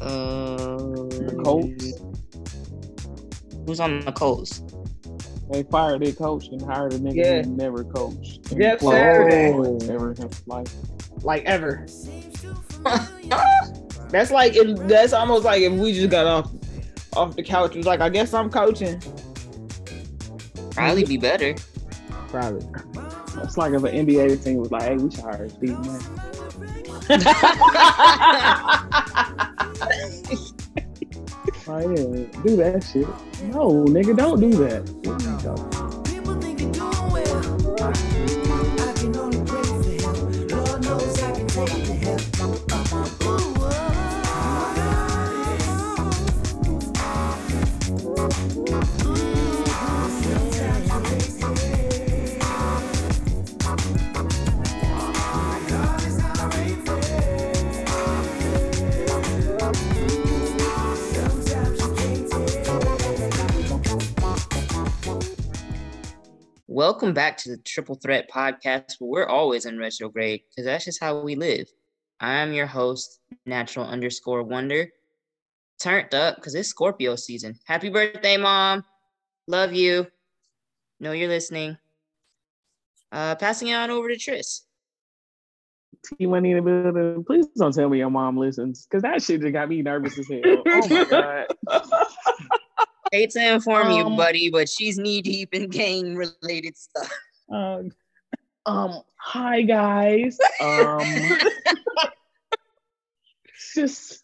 Uh, The Colts. Who's on the Colts? They fired their coach and hired a nigga Yeah. who never coached. in Jeff Saturday. Ever in his life. Like ever. That's like if, that's almost like if we just got off off the couch. It was like, I guess I'm coaching. Probably be better. Probably. It's like if an NBA team was like, "Hey, we should hire Steve Nash." Oh yeah, do that shit. No, nigga, don't do that. What are you talking- People ah, Welcome back to the Triple Threat Podcast, where we're always in retrograde because that's just how we live. I am your host, Natural underscore Wonder. Turned up because it's Scorpio season. Happy birthday, mom! Love you. Know you're listening. Uh, passing it on over to Tris. T money in the building. Please don't tell me your mom listens, cause that shit just got me nervous as hell. Oh my god. Hate to inform you, Um, buddy, but she's knee deep in gang related stuff. Um, Um, hi guys. Um, it's just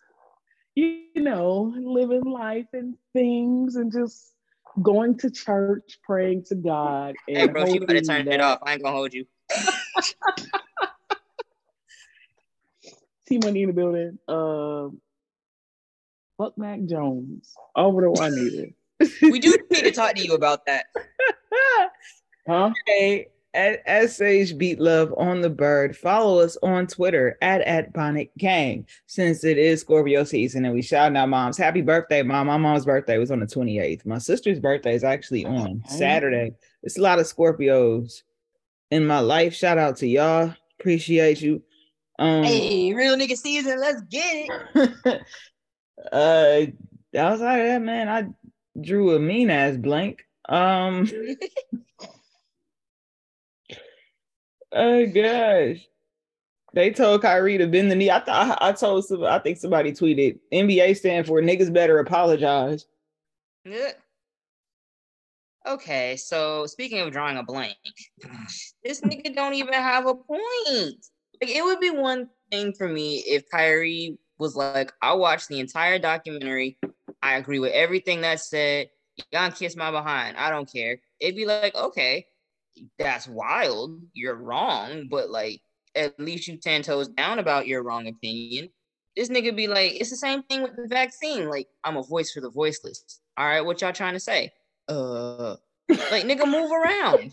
you know, living life and things, and just going to church, praying to God. And hey, bro, you better hoping turn it that- off. I ain't gonna hold you. T Money in the building. Um, fuck Mac Jones over to Juanita. We do need to talk to you about that. Huh? hey, at SH Beat Love on the Bird. Follow us on Twitter at at Bonnet Gang. Since it is Scorpio season and we shouting out moms. Happy birthday, mom. My mom's birthday was on the 28th. My sister's birthday is actually on Saturday. It's a lot of Scorpios in my life. Shout out to y'all. Appreciate you. Um Hey, real nigga season, let's get it. uh outside of that, man, I drew a mean ass blank. Um oh gosh. They told Kyrie to bend the knee. I thought I told some, I think somebody tweeted NBA stand for niggas better apologize. Yeah. Okay, so speaking of drawing a blank, this nigga don't even have a point. Like it would be one thing for me if Kyrie was like, I watched the entire documentary. I agree with everything that said. Y'all kiss my behind. I don't care. It'd be like, okay, that's wild. You're wrong, but like at least you ten toes down about your wrong opinion. This nigga be like, it's the same thing with the vaccine. Like, I'm a voice for the voiceless. All right, what y'all trying to say? Uh, like nigga, move around.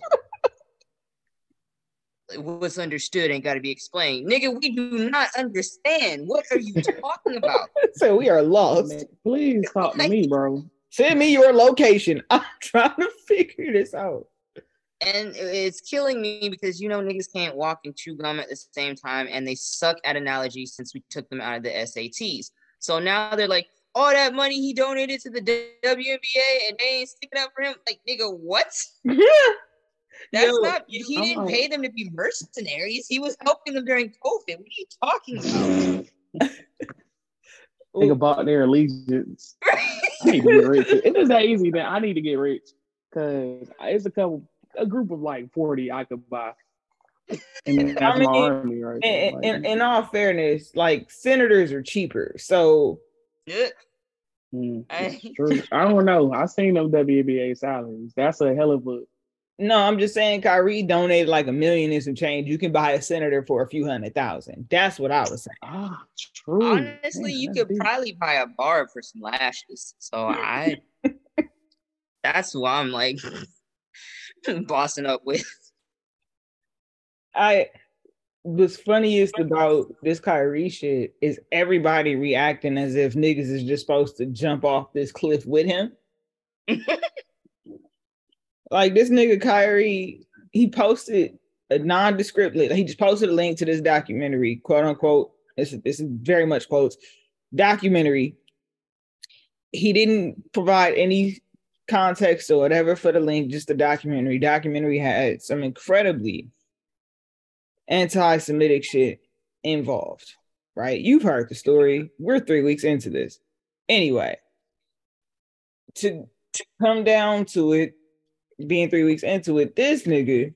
What's understood ain't got to be explained, nigga. We do not understand. What are you talking about? So we are lost. Man, please talk to me, bro. Send me your location. I'm trying to figure this out. And it's killing me because you know niggas can't walk and chew gum at the same time, and they suck at analogies since we took them out of the SATs. So now they're like, all that money he donated to the WNBA, and they ain't sticking up for him. Like, nigga, what? That's Yo, not. He didn't like- pay them to be mercenaries. He was helping them during COVID. What are you talking about? Nigga bought their allegiance. I need to get rich. It is that easy man. I need to get rich because it's a couple, a group of like forty I could buy, and that's mean, my army right there. In, Like, in, in all fairness, like senators are cheaper. So Yeah. mm, I- true. I don't know. I seen them WBA salaries. That's a hell of a. no, I'm just saying Kyrie donated like a million and some change. You can buy a senator for a few hundred thousand. That's what I was saying. Ah, true. Honestly, Damn, you could deep. probably buy a bar for some lashes. So I. that's why I'm like bossing up with. I what's funniest about this Kyrie shit is everybody reacting as if niggas is just supposed to jump off this cliff with him. like this nigga Kyrie, he posted a nondescript link. He just posted a link to this documentary, quote unquote. This is this is very much quotes. documentary. He didn't provide any context or whatever for the link, just the documentary. Documentary had some incredibly anti-Semitic shit involved, right? You've heard the story. We're three weeks into this. Anyway, to, to come down to it, being three weeks into it, this nigga,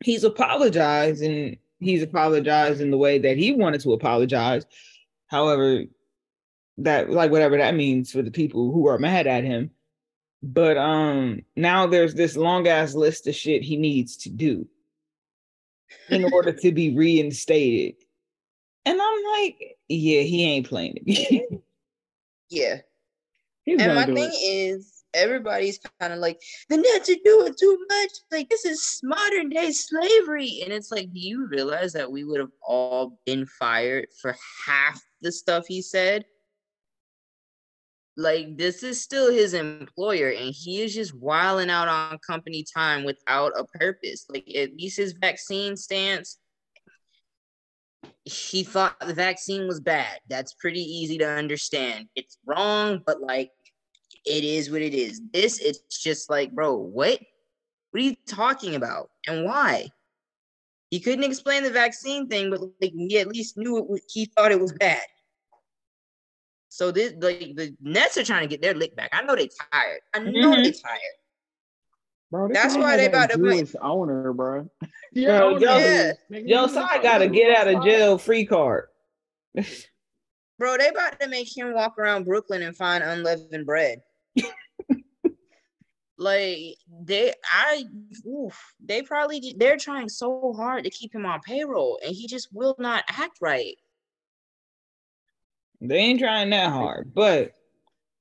he's apologizing. He's apologized in the way that he wanted to apologize. However, that like whatever that means for the people who are mad at him. But um now there's this long ass list of shit he needs to do in order to be reinstated. And I'm like, yeah, he ain't playing it. Yeah. And my thing it. is, everybody's kind of like, the Nets are doing too much. Like, this is modern day slavery. And it's like, do you realize that we would have all been fired for half the stuff he said? Like, this is still his employer, and he is just wilding out on company time without a purpose. Like, at least his vaccine stance, he thought the vaccine was bad. That's pretty easy to understand. It's wrong, but like it is what it is. This it's just like, bro, what? What are you talking about? And why? He couldn't explain the vaccine thing, but like he at least knew it was, he thought it was bad. So this like the Nets are trying to get their lick back. I know they're tired. I know Mhm. they tired. Bro, That's why they a about to play. Jewish owner, bro. Bro, yo- owner, Yo, you so I got a get out of jail free card. Bro, they about to make him walk around Brooklyn and find unleavened bread. Like they I oof, they probably they're trying so hard to keep him on payroll and he just will not act right. They ain't trying that hard, but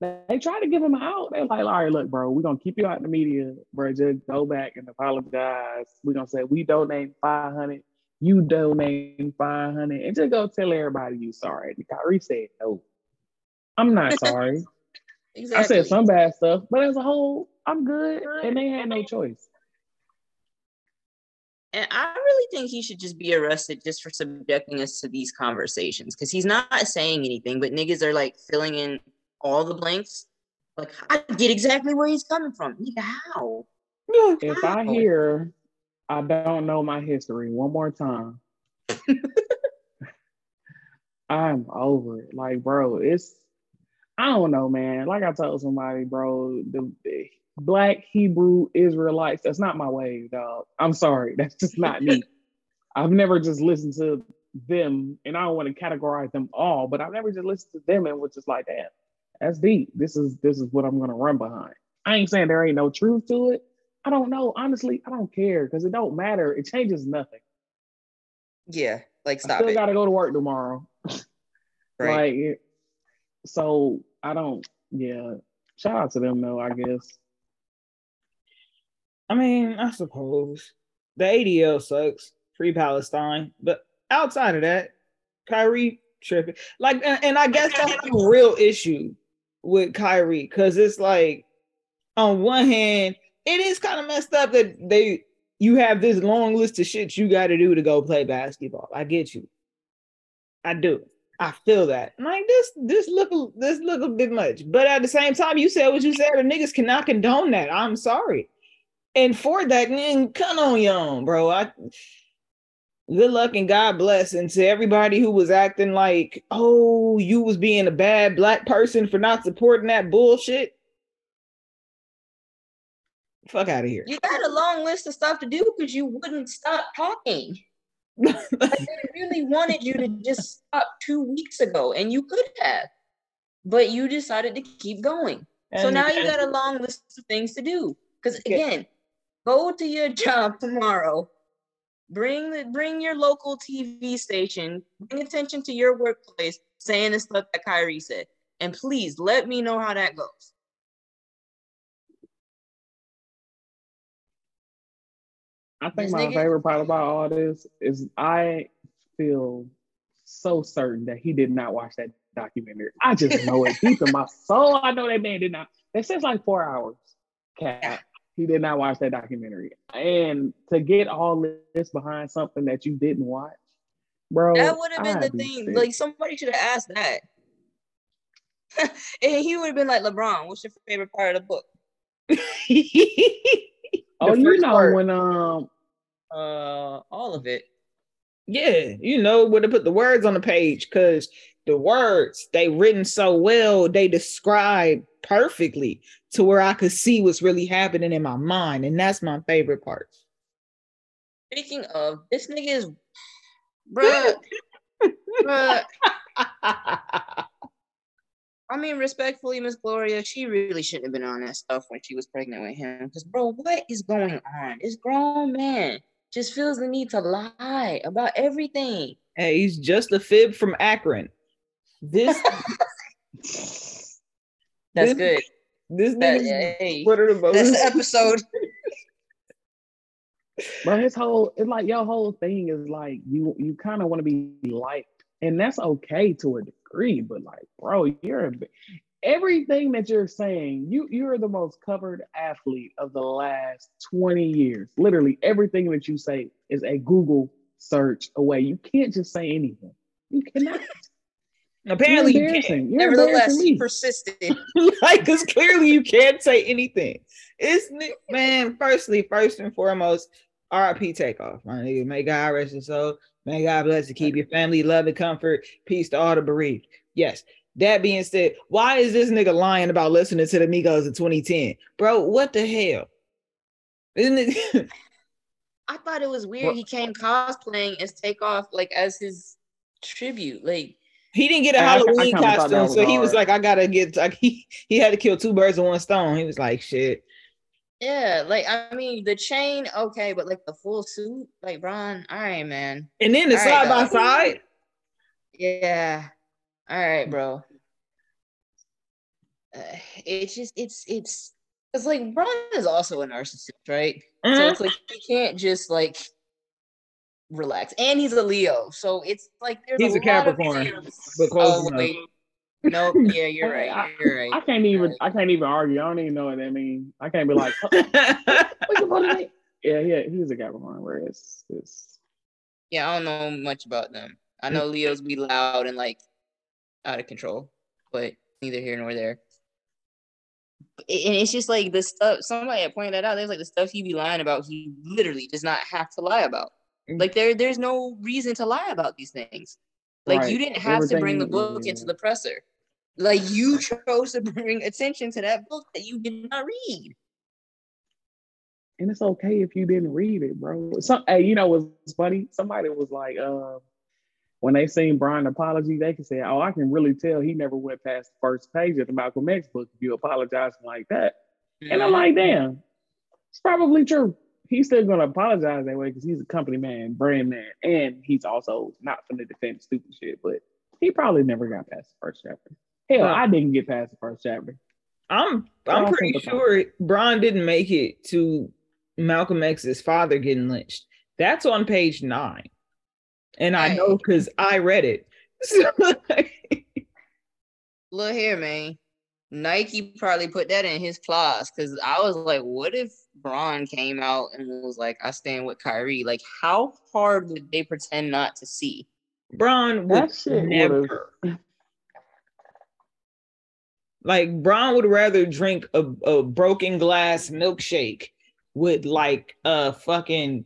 They try to give him out. They're like, all right, look, bro, we're gonna keep you out in the media, bro. Just go back and apologize. We're gonna say we donate 500, you donate 500, and just go tell everybody you sorry. Kyrie said no. I'm not sorry. Exactly. I said some bad stuff, but as a whole, I'm good. And they had no choice. And I really think he should just be arrested just for subjecting us to these conversations because he's not saying anything, but niggas are like filling in all the blanks. Like, I get exactly where he's coming from. Nigga, how? If I hear I don't know my history one more time, I'm over it. Like, bro, it's I don't know, man. Like I told somebody, bro, the, the black Hebrew Israelites, that's not my wave, dog. I'm sorry. That's just not me. I've never just listened to them, and I don't want to categorize them all, but I've never just listened to them and was just like, damn, that's deep. This is this is what I'm gonna run behind. I ain't saying there ain't no truth to it. I don't know. Honestly, I don't care because it don't matter. It changes nothing. Yeah, like I stop still it. gotta go to work tomorrow. Right. Like, so I don't. Yeah, shout out to them though. I guess. I mean, I suppose the ADL sucks, free Palestine, but outside of that, Kyrie tripping. Like, and, I guess that's the real issue with Kyrie because it's like, on one hand, it is kind of messed up that they you have this long list of shit you got to do to go play basketball. I get you. I do. I feel that. I'm Like this, this look, this look a bit much. But at the same time, you said what you said. The niggas cannot condone that. I'm sorry. And for that, man, come on, young bro. I good luck and God bless. And to everybody who was acting like, oh, you was being a bad black person for not supporting that bullshit. Fuck out of here. You got a long list of stuff to do because you wouldn't stop talking. Like, they really wanted you to just stop two weeks ago, and you could have, but you decided to keep going. so And- now you got a long list of things to do. Because again, go to your job tomorrow. Bring the bring your local TV station. Bring attention to your workplace, saying the stuff that Kyrie said, and please let me know how that goes. I think This my nigga- favorite part about all this is I feel so certain that he did not watch that documentary. I just know it deep in my soul. I know that man did not. It says like four hours. Cat. He did not watch that documentary. And to get all this behind something that you didn't watch, bro. That would have been the I'd be thing. sick. Like somebody should have asked that. and he would have been like, LeBron, what's your favorite part of the book? Oh, The you know part. when um Uh, all of it. Yeah, you know where to put the words on the page because the words they written so well, they describe perfectly to where I could see what's really happening in my mind, and that's my favorite part. Speaking of, this nigga is, bruh, bruh. I mean, respectfully, Miss Gloria, she really shouldn't have been on that stuff when she was pregnant with him. Because, bro, what is going on? This grown man just feels the need to lie about everything. hey, he's just a fib from Akron. This That's This- good. this That, nigga's hey, Twitter the most. that's the episode. But his whole it's like your whole thing is like you you kind of want to be liked, and that's okay to a degree. But like, bro, you're a, everything that you're saying. You you're the most covered athlete of the last twenty years. Literally, everything that you say is a Google search away. You can't just say anything. You cannot. Apparently, you're can't. You're Nevertheless, he persisted. like, because clearly you can't say anything. It's man. Firstly, first and foremost, R.I.P. Takeoff, my nigga. May God rest your soul. May God bless to keep your family, love and comfort, peace to all the bereaved. Yes. That being said, why is this nigga lying about listening to the Migos in 2010, bro? What the hell? Isn't it? I thought it was weird. Well- he came cosplaying as Takeoff, like as his tribute. Like, he didn't get a Halloween kinda thought that costume, was so he was like, I gotta get. Like, he he had to kill two birds with one stone. He was like, shit. yeah, like I mean, the chain, okay, but like the full suit, like Ron, all right, man. And then the All right, side by side. Yeah, all right, bro. Uh, it's just, it's, it's, it's like Ron is also a narcissist, right? So Mhm. it's like he can't just like relax, and he's a Leo, so it's like there's He's a of Capricorn, but close Oh enough. nope. Yeah, you're right. You're right. I can't even I can't even argue. I don't even know what that means. I can't be like, "Oh, what's the point of? Yeah, yeah, he's a Capricorn. Where it's it's Yeah, I don't know much about them. I know Leos be loud and like out of control, but neither here nor there. And it's just like the stuff somebody had pointed that out. There's like the stuff he be lying about, he literally does not have to lie about. Mm. Like there, there's no reason to lie about these things. Like you didn't have to bring the book into the presser. Like you chose to bring attention to that book that you did not read. and it's okay if you didn't read it, bro. Some hey, you know what's funny? Somebody was like, uh, when they seen Brian apology, they can say, Oh, I can really tell he never went past the first page of the Malcolm X book if you apologizing like that. And I'm like, damn, it's probably true. He's still gonna apologize that way because he's a company man, brand man, and he's also not gonna defend stupid shit. But he probably never got past the first chapter. Hell, No. I didn't get past the first chapter. I'm I'm pretty sure Brian didn't make it to Malcolm X's father getting lynched. That's on page nine. And I know because I read it. So, Look here, man. Nike probably put that in his clause because I was like, what if Bron came out and was like, I stand with Kyrie? Like, how hard would they pretend not to see? Bron would That would've- never. Like Bron would rather drink a, a broken glass milkshake with like a fucking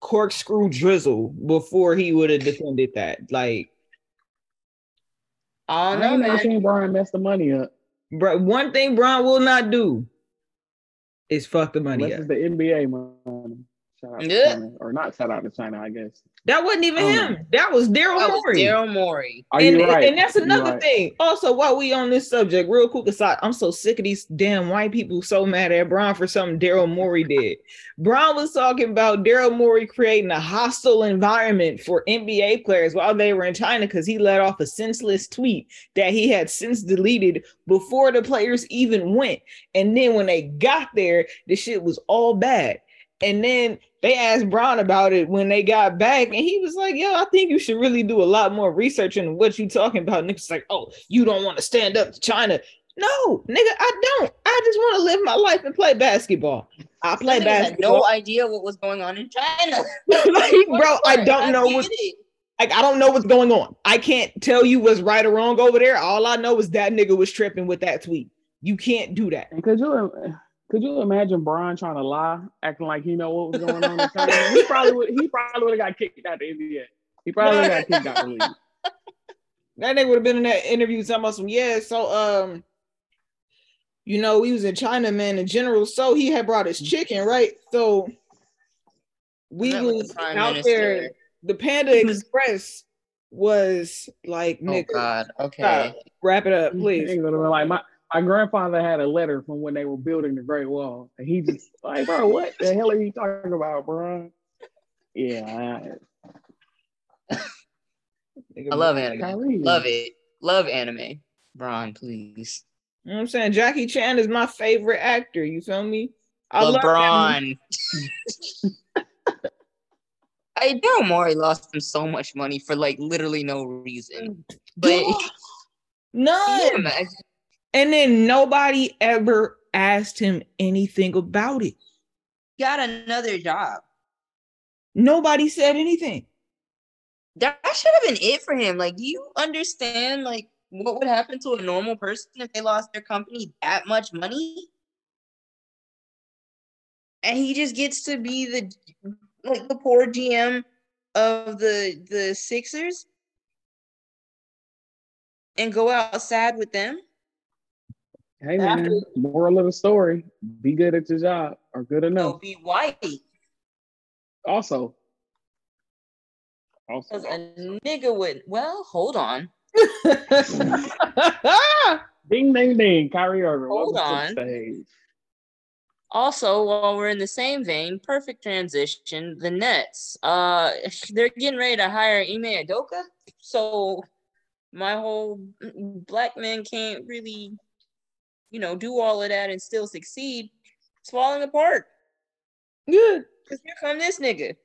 corkscrew drizzle before he would have defended that. Like, I don't I know, ain't never man. seen Brian mess the money up. bro, one thing Bron will not do is fuck the money Unless up. it's the NBA money. Shout out Yeah. China. Or not shout out to China, I guess. That wasn't even Oh. him. That was Daryl That Morey. Daryl Morey. Are and, you right? and that's another right. thing. Also, while we on this subject, real quick aside, I'm so sick of these damn white people so mad at Bron for something Daryl Morey did. Bron was talking about Daryl Morey creating a hostile environment for NBA players while they were in China because he let off a senseless tweet that he had since deleted before the players even went. And then when they got there, the shit was all bad. And then they asked Bron about it when they got back, and he was like, "Yo, I think you should really do a lot more research into what you talking about." Niggas like, "Oh, you don't want to stand up to China." No, nigga, I don't. I just want to live my life and play basketball. I play Some niggas had basketball. no idea what was going on in China. like, bro, I don't know get what. Like I don't know what's going on. I can't tell you what's right or wrong over there. All I know is that nigga was tripping with that tweet. You can't do that. And could you could you imagine Brian trying to lie, acting like he know what was going on? in China? he probably would. He probably would have got kicked out of the NBA. He probably would have got kicked out of the league. That nigga would have been in that interview talking about some, yeah, so um, you know, we was in China, man, in general. So he had brought his chicken, right? So we Met with the was Prime out Minister. there. The Panda Express was like, Oh nigga, God. Okay. stop. wrap it up, please. He would have been like my. My grandfather had a letter from when they were building the Great Wall, and he just like, bro, what the hell are you talking about, bro? Yeah, I love anime. Kyrie. Love it. Love anime. Bron, please. You know what I'm saying? Jackie Chan is my favorite actor. You feel me? I love him. LeBron. I Daryl Morey lost him so much money for like literally no reason. But None. Yeah, And then nobody ever asked him anything about it. got another job. Nobody said anything. That should have been it for him. Like, do you understand like what would happen to a normal person if they lost their company that much money? And he just gets to be the like the poor GM of the the Sixers and go out sad with them. Hey man, moral of the story: be good at your job or good No, enough. be white. Also, also, Because a nigga would well, hold on. ding, ding, ding. Kyrie Irving, Hold welcome to the on. Also, while we're in the same vein, perfect transition. The Nets, uh, they're getting ready to hire Ime Adoka. So my whole black man can't really, you know, do all of that and still succeed. It's falling apart. Good. Cause here come this nigga.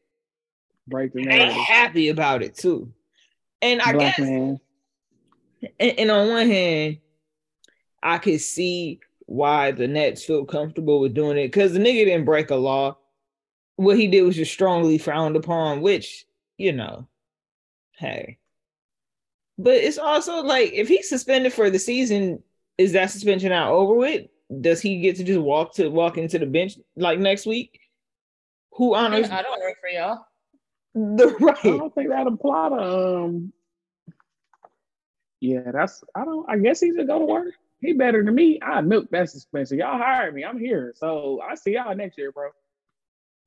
Break the And narrative. happy about it too. And I Black guess man. and, and on one hand, I could see why the Nets feel comfortable with doing it because the nigga didn't break a law. What he did was just strongly frowned upon, which, you know, hey. But it's also like if he's suspended for the season, is that suspension now over with? Does he get to just walk to walk into the bench like next week? Who honors I don't work for y'all. the right. I don't think that apply to um. Yeah, that's. I don't. I guess he should go to work. He better than me. I milk that suspension. Y'all hired me. I'm here. So I see y'all next year, bro.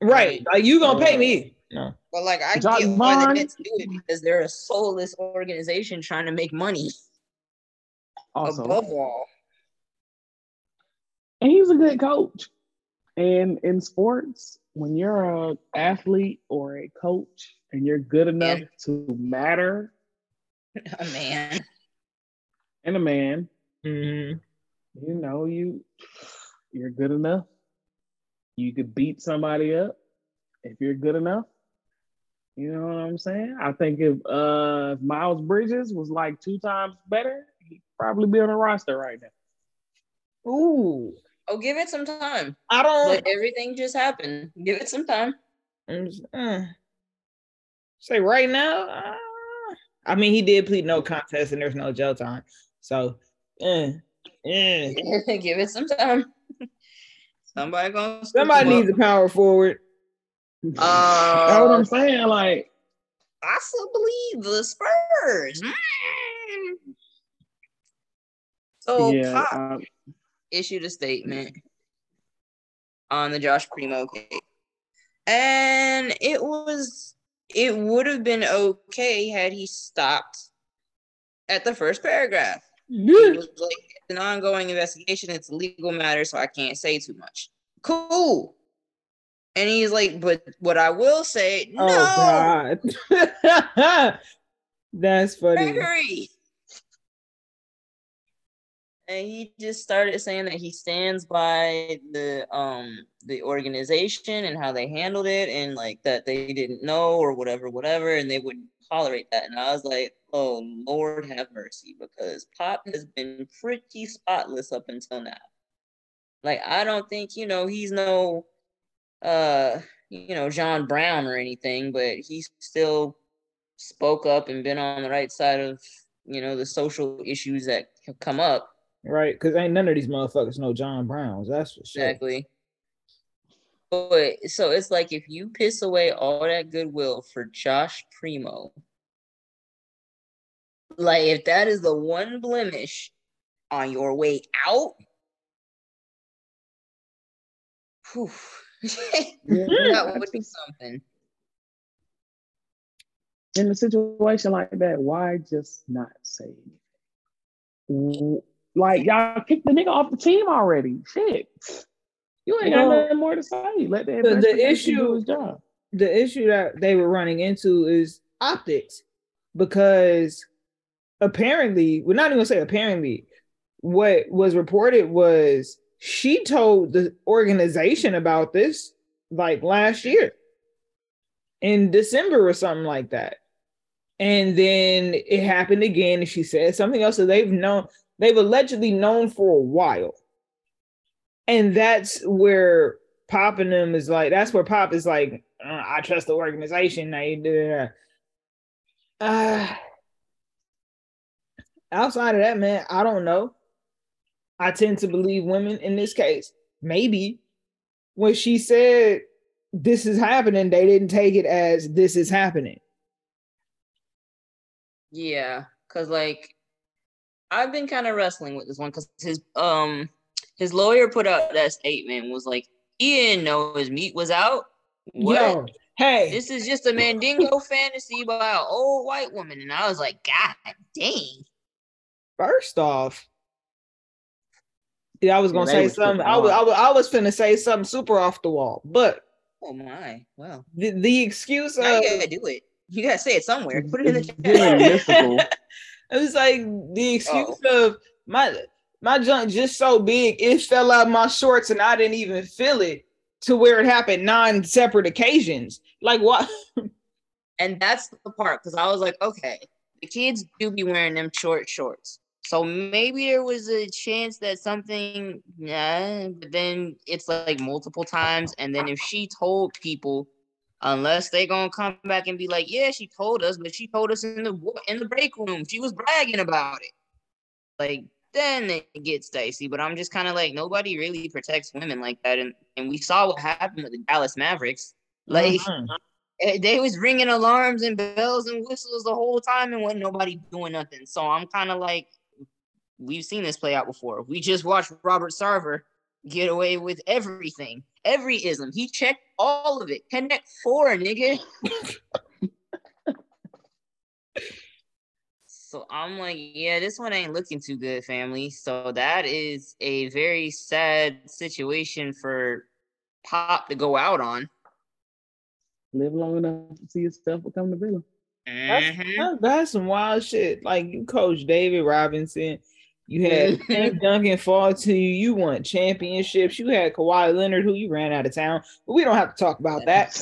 Right. Like you gonna pay me. No. But like I John get why the Vaughn. Nets do it because they're a soulless organization trying to make money Also, above all. and he's a good coach. And in sports, when you're a athlete or a coach and you're good enough Yeah. to matter a man. and a man, Mhm. you know you you're good enough. You could beat somebody up if you're good enough. You know what I'm saying? I think if uh if Miles Bridges was like two times better, he'd probably be on the roster right now. Ooh. Oh, give it some time. I don't Let everything just happen. Give it some time. I'm just, uh, say right now. Uh, I mean, he did plead no contest, and there's no jail time. So, uh, yeah. give it some time. Somebody gonna Somebody needs up. a power forward. That's what Uh, I'm saying. Like, possibly the Spurs. So yeah, Pop uh, issued a statement on the Josh Primo case, and it was it would have been okay had he stopped at the first paragraph. Was like, it's an ongoing investigation. It's a legal matter, so I can't say too much. Cool. And he's like, but what I will say, no, Oh God, that's funny. Gregory. And he just started saying that he stands by the um the organization and how they handled it and like that they didn't know or whatever, whatever, and they wouldn't tolerate that. And I was like, oh Lord have mercy, because Pop has been pretty spotless up until now. Like I don't think, you know, he's no uh you know John Brown or anything, but he's still spoke up and been on the right side of you know the social issues that have come up. Right? Because ain't none of these motherfuckers know John Browns. That's for sure. Exactly. But so it's like if you piss away all that goodwill for Josh Primo, like if that is the one blemish on your way out, whew, that would be something. In a situation like that, why just not say anything? Like y'all kicked the nigga off the team already. Shit. You ain't got nothing more to say. Let the, the- the issue- do his job. the issue that they were running into is optics because apparently, we're not even gonna say apparently, what was reported was she told the organization about this like last year in December or something like that. And then it happened again, and she said something else that they've known, they've allegedly known for a while. And that's where Pop and them is like, that's where Pop is like, uh, I trust the organization. They do Uh, outside of that, man, I don't know. I tend to believe women in this case. Maybe when she said this is happening, they didn't take it as this is happening. Yeah, cause like I've been kind of wrestling with this one because his um his lawyer put out that statement and was like he didn't know his meat was out. What? Yo, hey, This is just a Mandingo fantasy by an old white woman, and I was like, God dang. first off, yeah, I was gonna they say was something. I was, I hard. was, I was finna say something super off the wall, but Oh my! Wow. the, the excuse Now of you gotta do it. You gotta say it somewhere. Put it in the chat. It was like the oh. excuse Oh. of my my junk just so big it fell out my shorts and I didn't even feel it to where it happened nine separate occasions. Like what? And that's the part because I was like, okay, the kids do be wearing them short shorts. So maybe there was a chance that something, yeah, but then it's like multiple times. And then if she told people, unless they gonna come back and be like, yeah, she told us, but she told us in the in the break room, she was bragging about it. Like then it gets dicey. But I'm just kind of like, nobody really protects women like that. And and we saw what happened with the Dallas Mavericks. Like Mhm. eh, they was ringing alarms and bells and whistles the whole time and wasn't nobody doing nothing. So I'm kind of like, we've seen this play out before. We just watched Robert Sarver get away with everything, every ism. He checked all of it. Connect four, nigga. so I'm like, yeah, this one ain't looking too good, family. So that is a very sad situation for Pop to go out on. Live long enough to see yourself become the villain. That's, Mhm. that's, that's some wild shit. Like you coach David Robinson, you had Tim Duncan fall to you. You won championships. You had Kawhi Leonard, who you ran out of town. But we don't have to talk about that.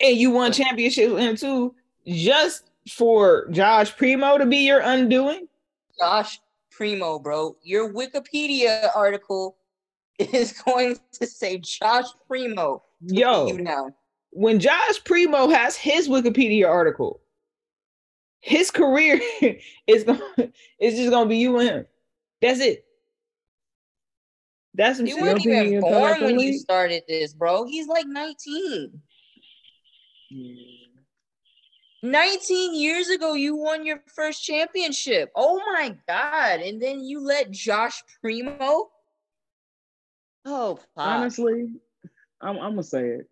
And you won championships with him too, just for Josh Primo to be your undoing. Josh Primo, bro. Your Wikipedia article is going to say Josh Primo. Yo, you down. when Josh Primo has his Wikipedia article, his career is going it's just gonna be you and him. That's it. That's some You weren't even he'll come back born when you started this, bro. He's like 19. 19 years ago, you won your first championship. Oh my God. And then you let Josh Primo. Oh, Pop. Honestly, I'm, I'm gonna say it.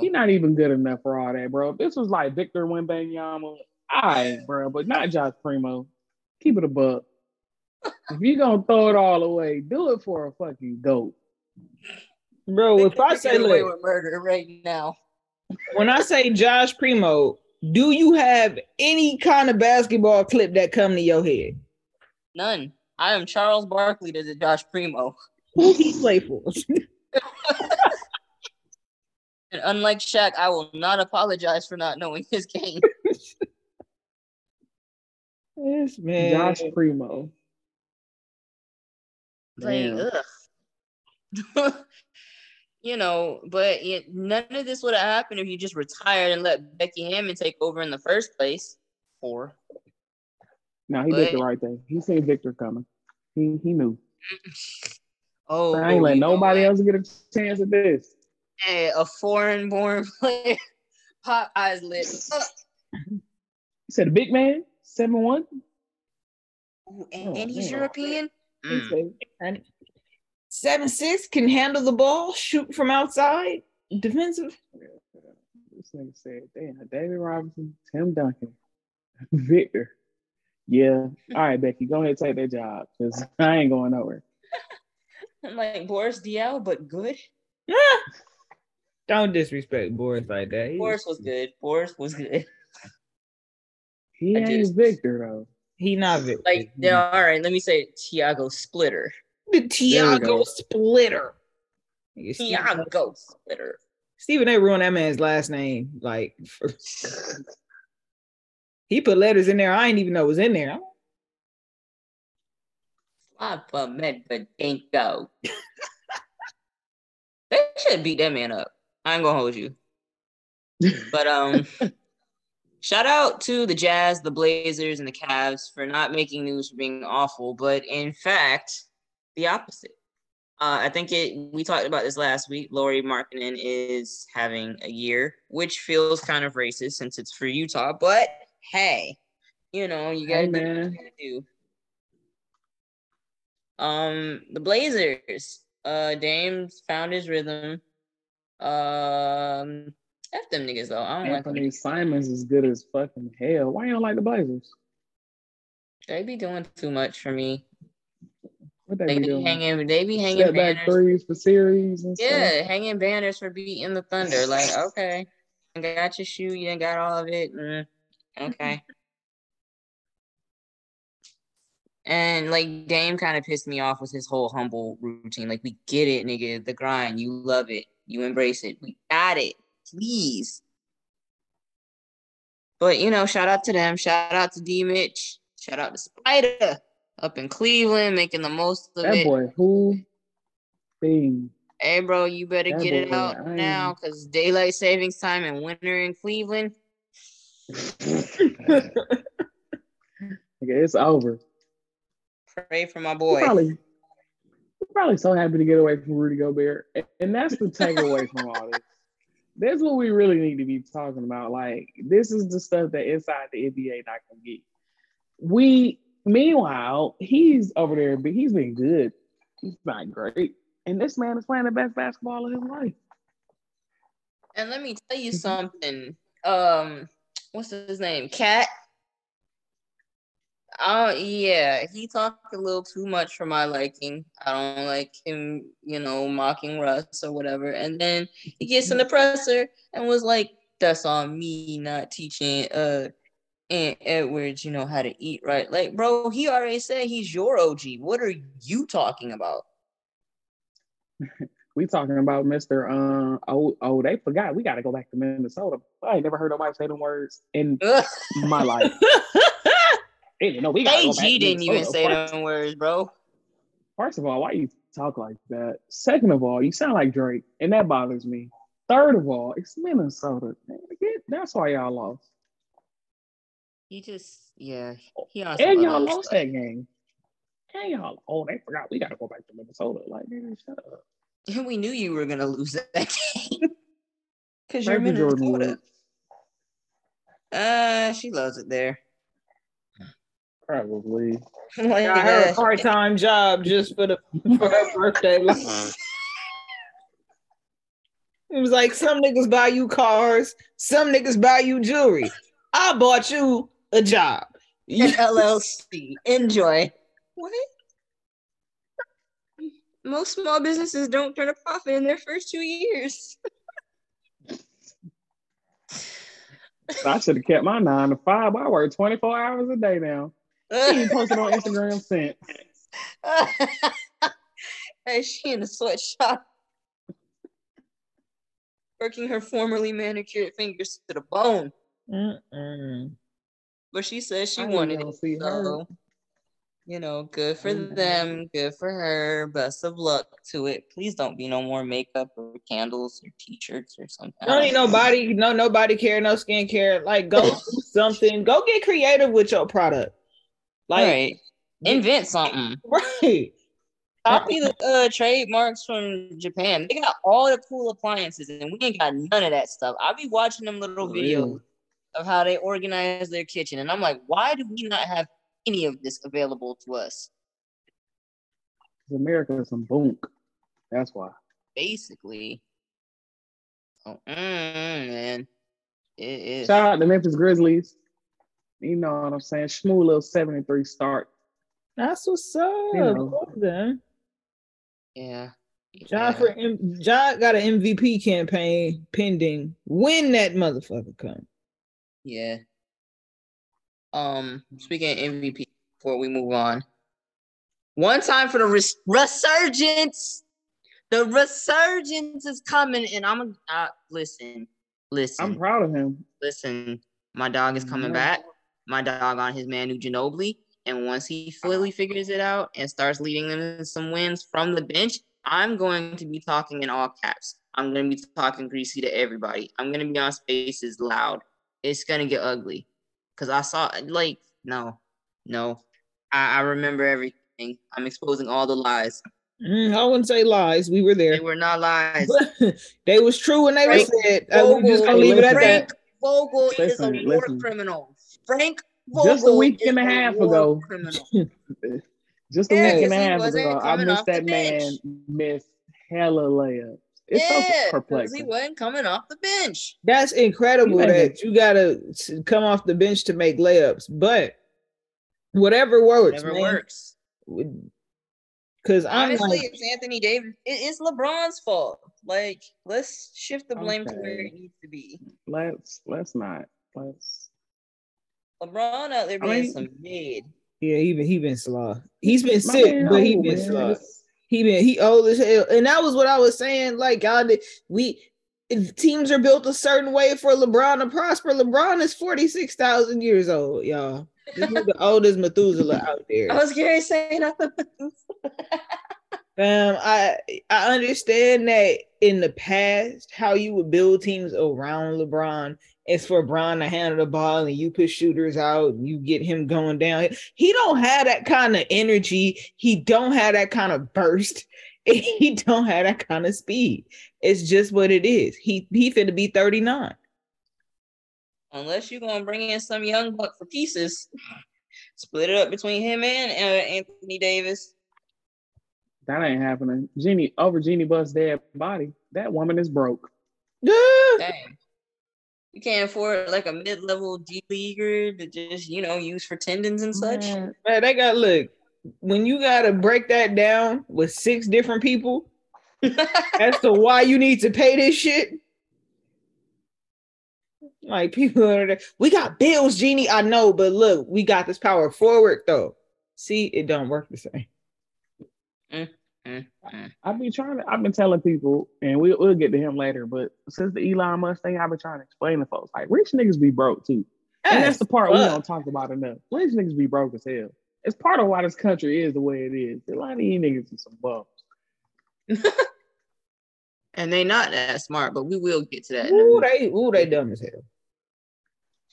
He's not even good enough for all that, bro. If this was like Victor Wembanyama, I, bro, but not Josh Primo. Keep it a buck. if you gonna throw it all away, do it for a fucking goat. Bro, if I say Get away look, with murder right now. when I say Josh Primo, do you have any kind of basketball clip that come to your head? None. I am Charles Barkley to the Josh Primo. Who he play for? And unlike Shaq, I will not apologize for not knowing his game. Yes, man. Josh Primo. Like, Damn. ugh. you know, but it, none of this would have happened if you just retired and let Becky Hammon take over in the first place. Four. No, he did the right thing. He seen Victor coming. He he knew. Oh, I ain't letting you know nobody else get a chance at this. Hey, a foreign born player. Pop eyes lit. up. He said, "A big man, seven one." Ooh, and, Oh, and he's man. European. He Mm. And seven six can handle the ball, shoot from outside, defensive. This nigga said, "Damn, David Robinson, Tim Duncan, Victor." Yeah. All right, Becky, go ahead and take that job because I ain't going nowhere. I'm like Boris Diaw, but good. Don't disrespect Boris like that. He, Boris was good. Boris was good. He I ain't just- Victor though. he not Victor. Like, yeah, all right, let me say Tiago Splitter. the Tiago. Splitter. Nigga, Stephen, Tiago Splitter. Stephen A. ruined that man's last name. Like for- he put letters in there. I didn't even know was in there. Slava Medvedenko. they should beat that man up. I ain't gonna hold you. But um shout out to the Jazz, the Blazers, and the Cavs for not making news for being awful, but in fact, the opposite. Uh, I think it we talked about this last week. Lauri Markkanen is having a year, which feels kind of racist since it's for Utah, but hey, you know, you gotta Hey, do what you gotta do. Um, the Blazers. Uh, Dame's found his rhythm. Um, f them niggas though. I don't like Anfernee Simons is good as fucking hell. Why you don't like the Blazers? they be doing too much for me. What they They be doing? hanging. They be hanging back banners. threes for series and stuff. Yeah, hanging banners for beating the Thunder. Like, okay, I got your shoe. You ain't got all of it. Mm, okay. And like Dame kind of pissed me off with his whole humble routine. Like, we get it, nigga. The grind. You love it. You embrace it. We got it. Please. But you know, shout out to them. Shout out to D Mitch. Shout out to Spider up in Cleveland, making the most of That it. boy, who thing. Hey, bro, you better That get it out I now because daylight savings time and winter in Cleveland. Nigga, it's over. Pray for my We're boy. probably, we're probably so happy to get away from Rudy Gobert. And, and that's the takeaway from all this. That's what we really need to be talking about. Like, this is the stuff that inside the NBA not gonna get. We meanwhile, he's over there, but he's been good. He's not great. And this man is playing the best basketball of his life. And let me tell you something. Um, what's his name? Cat. Oh yeah, he talked a little too much for my liking. I don't like him, you know, mocking Russ or whatever. And then he gets in the presser and was like, "That's on me not teaching uh Ant Edwards, you know, how to eat right." Like, bro, he already said he's your OG. What are you talking about? We talking about Mr. Uh, oh, oh, they forgot. We got to go back to Minnesota. I ain't never heard nobody say them words in my life. They didn't we got AG didn't even say that. them words, bro. First of all, why you talk like that? Second of all, you sound like Drake, and that bothers me. Third of all, it's Minnesota. That's why y'all lost. He just, yeah, he And y'all lost stuff. that game. And y'all, oh, they forgot. We got to go back to Minnesota. Like, nigga, shut up. And we knew you were gonna lose that game because you're Jordan Minnesota. Uh, she loves it there. Probably. like, Got her a uh, part-time job just for the for her birthday. It was like some niggas buy you cars, some niggas buy you jewelry. I bought you a job. an LLC. Enjoy. What? Most small businesses don't turn a profit in their first two years. I should have kept my nine to five. I work 24 hours a day now. She ain't posted on Instagram since. hey, she in a sweatshop. Working her formerly manicured fingers to the bone. Mm-mm. But she says she I wanted it. see her. You know, good for Mhm. them, good for her. Best of luck to it. Please don't be no more makeup or candles or t-shirts or something. Don't need nobody, no nobody care, no skincare. Like go do something. Go get creative with your product. Like right. Invent something. right. Copy the uh, trademarks from Japan. They got all the cool appliances, and we ain't got none of that stuff. I'll be watching them little videos of how they organize their kitchen, and I'm like, why do we not have any of this available to us? America is some bunk. That's why. Basically. Oh, mm, man. It is. Shout out to Memphis Grizzlies. You know what I'm saying? Shmoo little seven and three start. That's what's up. know. Well done. Yeah. John yeah. for M- John got an MVP campaign pending. When that motherfucker come. Yeah. Um, speaking of MVP, before we move on, one time for the res- resurgence. The resurgence is coming, and I'm a uh, listen, listen, I'm proud of him. listen. My dog is coming Yeah. back. My dog on his man, Manu Ginobili, and once he fully figures it out and starts leading them to some wins from the bench, I'm going to be talking in all caps. I'm going to be talking greasy to everybody. I'm going to be on spaces loud. It's going to get ugly because I saw like no, no. I, I remember everything. I'm exposing all the lies. Mm, I wouldn't say lies. We were there. They were not lies. they was true when they Frank were said. Uh, we just gonna Vogel. leave it at Frank that. Vogel is a Listen, war listen. criminal. Frank Vogel Just a week and a half ago. criminal. Just a Yeah, week and a half ago, I coming missed that man miss hella layups. It's yeah, so 'cause he wasn't coming off the bench. That's incredible You that you gotta come off the bench to make layups, but whatever works, Never man. works. Because Honestly, like, it's Anthony Davis. It, it's LeBron's fault. Like, let's shift the blame to where it needs to be. Let's let's not. Let's LeBron out there I being mean- some mid. yeah, he been he been slow. He's been My sick, man but he old, been man. slow. He been he old as hell, and that was what I was saying. Like God, we teams are built a certain way for LeBron to prosper. LeBron is forty six thousand years old, y'all. This is the oldest Methuselah out there. I was going to say nothing. Um, I I understand that in the past, how you would build teams around LeBron is for Bron to handle the ball and you put shooters out and you get him going down. He don't have that kind of energy. He don't have that kind of burst. He don't have that kind of speed. It's just what it is. He he finna be 39. Unless you're going to bring in some young buck for pieces, split it up between him and uh, Anthony Davis. That ain't happening. Jeanie over Jeanie Buss dead body. That woman is broke. Yeah. Dang. You can't afford like a mid-level G leaguer to just, you know, use for tendons and such. Man, Man, they got look when you gotta break that down with six different people as to why you need to pay this shit. Like people are there, we got bills, Jeanie. I know, but look, we got this power forward though. See, it don't work the same. Mm. Mm-hmm. I've been trying to. I've been telling people, and we'll we'll get to him later. But since the Elon Musk thing, I've been trying to explain to folks like rich niggas be broke too, and that's the part we don't talk about enough. Rich niggas be broke as hell. It's part of why this country is the way it is. A lot of these niggas are some bums. and they not that smart, but we will get to that. Ooh, they ooh, they dumb as hell.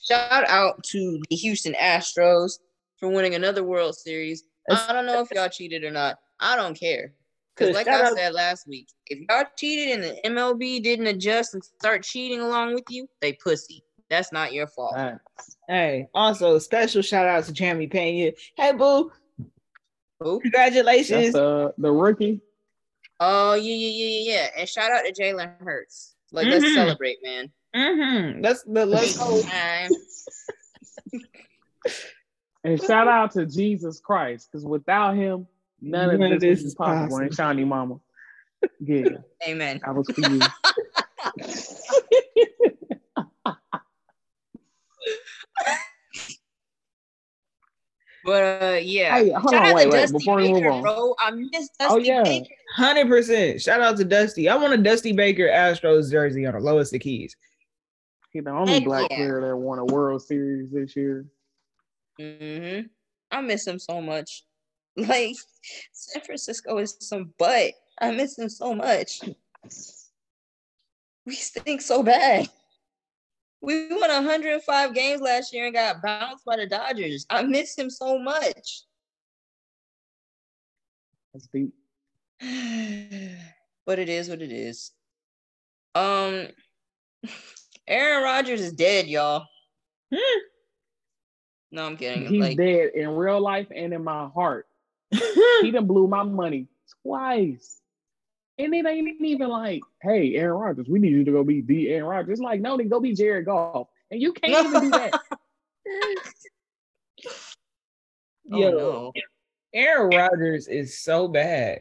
Shout out to the Houston Astros for winning another World Series. I don't know if y'all cheated or not. I don't care. Because like I out- said last week, if y'all cheated and the MLB didn't adjust and start cheating along with you, they pussy. That's not your fault. Facts. Hey, also special shout out to Jeremy Pena. Hey, boo, Who? congratulations. That's uh, the rookie. Oh yeah, yeah, yeah, yeah, yeah. And shout out to Jalen Hurts. Like let's Mhm. celebrate, man. Mm-hmm. Let's the let's go. And shout out to Jesus Christ, because without him, none of None of this, this is possible. possible. And Shawnee Mama. Yeah, amen. I was for you. But uh, yeah. Hey, hold Shout on, out wait, to wait, Dusty before we move Baker, on. bro. I miss Dusty Oh, yeah. Baker. Hundred percent. Shout out to Dusty. I want a Dusty Baker Astros jersey on the lowest of keys. He's the only Heck black yeah. player that won a World Series this year. Mm-hmm. I miss him so much. Like San Francisco is some butt. I miss him so much. We stink so bad. We won 105 games last year and got bounced by the Dodgers. I miss him so much. That's deep. but it is what it is. Um, Aaron Rodgers is dead, y'all. Hmm. No, I'm kidding. He's like, dead in real life and in my heart. He done blew my money twice. And it ain't even like, hey, Aaron Rodgers, we need you to go be the Aaron Rodgers. It's like, no, then go be Jared Goff. And you can't even do that. oh, Yo, no. Aaron Rodgers is so bad.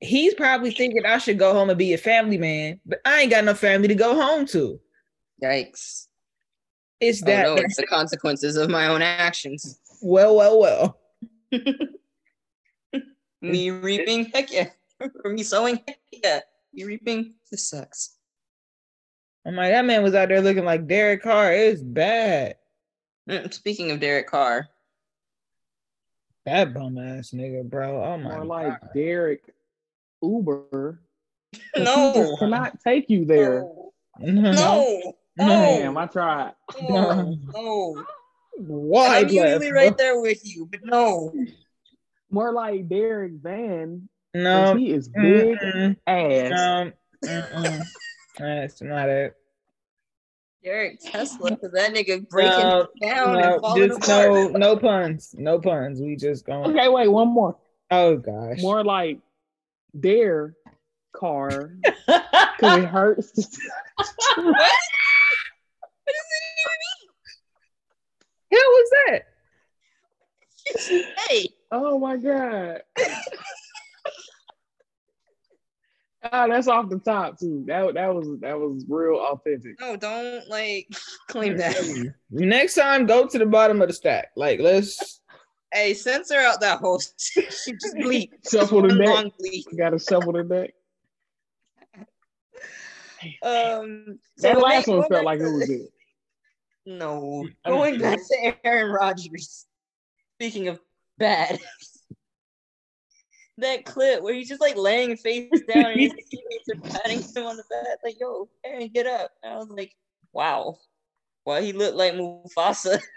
He's probably thinking I should go home and be a family man, but I ain't got no family to go home to. Yikes. It's Oh, that no, it's the consequences of my own actions. well, well, well. Me reaping, heck yeah. or me sowing, heck yeah. You reaping, this sucks. I'm like, that man was out there looking like Derek Carr. It's bad. Mm, Speaking of Derek Carr, That bum ass nigga, bro. Oh my More like god. Derek Uber. 'cause he no, just cannot take you there. No. no, no, Damn, I tried. no, no. Why? I'm usually Jeff? right there with you, but no. More like Derek Van. 'cause No. he is big Mm-mm. ass. Um. That's not it. Derek Tesla, because that nigga breaking No, down No, and falling just apart. no, no puns. No puns. We just going. Okay, wait, one more. Oh gosh. More like their car because it hurts. What? What does Hell was that? it even mean? Hey, oh my god. Ah, that's off the top too. That that was that was real authentic. no, don't like claim that. Next time, go to the bottom of the stack. Like, let's. Hey, censor out that whole shit. Just bleep. Shuffle the One long bleep. You gotta shuffle the deck. Um, That last one felt like it was it. No, going back to Aaron Rodgers. Speaking of bad, that clip where he's just like laying face down and his teammates are patting him on the back, like, "Yo, Aaron, get up!" And I was like, "Wow, well, he looked like Mufasa."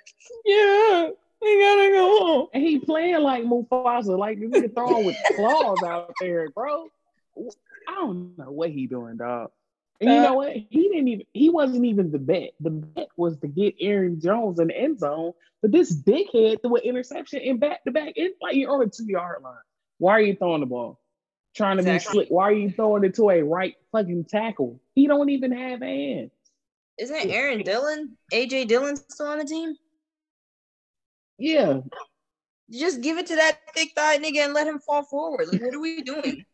Yeah, we gotta go home. And he playing like Mufasa, like this nigga throwing with claws out there, bro. I don't know what he doing, dog. And you Uh, know what? He didn't even. He wasn't even the bet. The bet was to get Aaron Jones in the end zone, but this dickhead threw an interception in back to back. It's like you're on the two yard line. Why are you throwing the ball? Trying to be slick. Why are you throwing it to a right fucking tackle? He don't even have hands. Isn't Aaron Dillon, AJ Dillon, still on the team? Yeah, Just give it to that thick thigh nigga and let him fall forward. Like, what are we doing?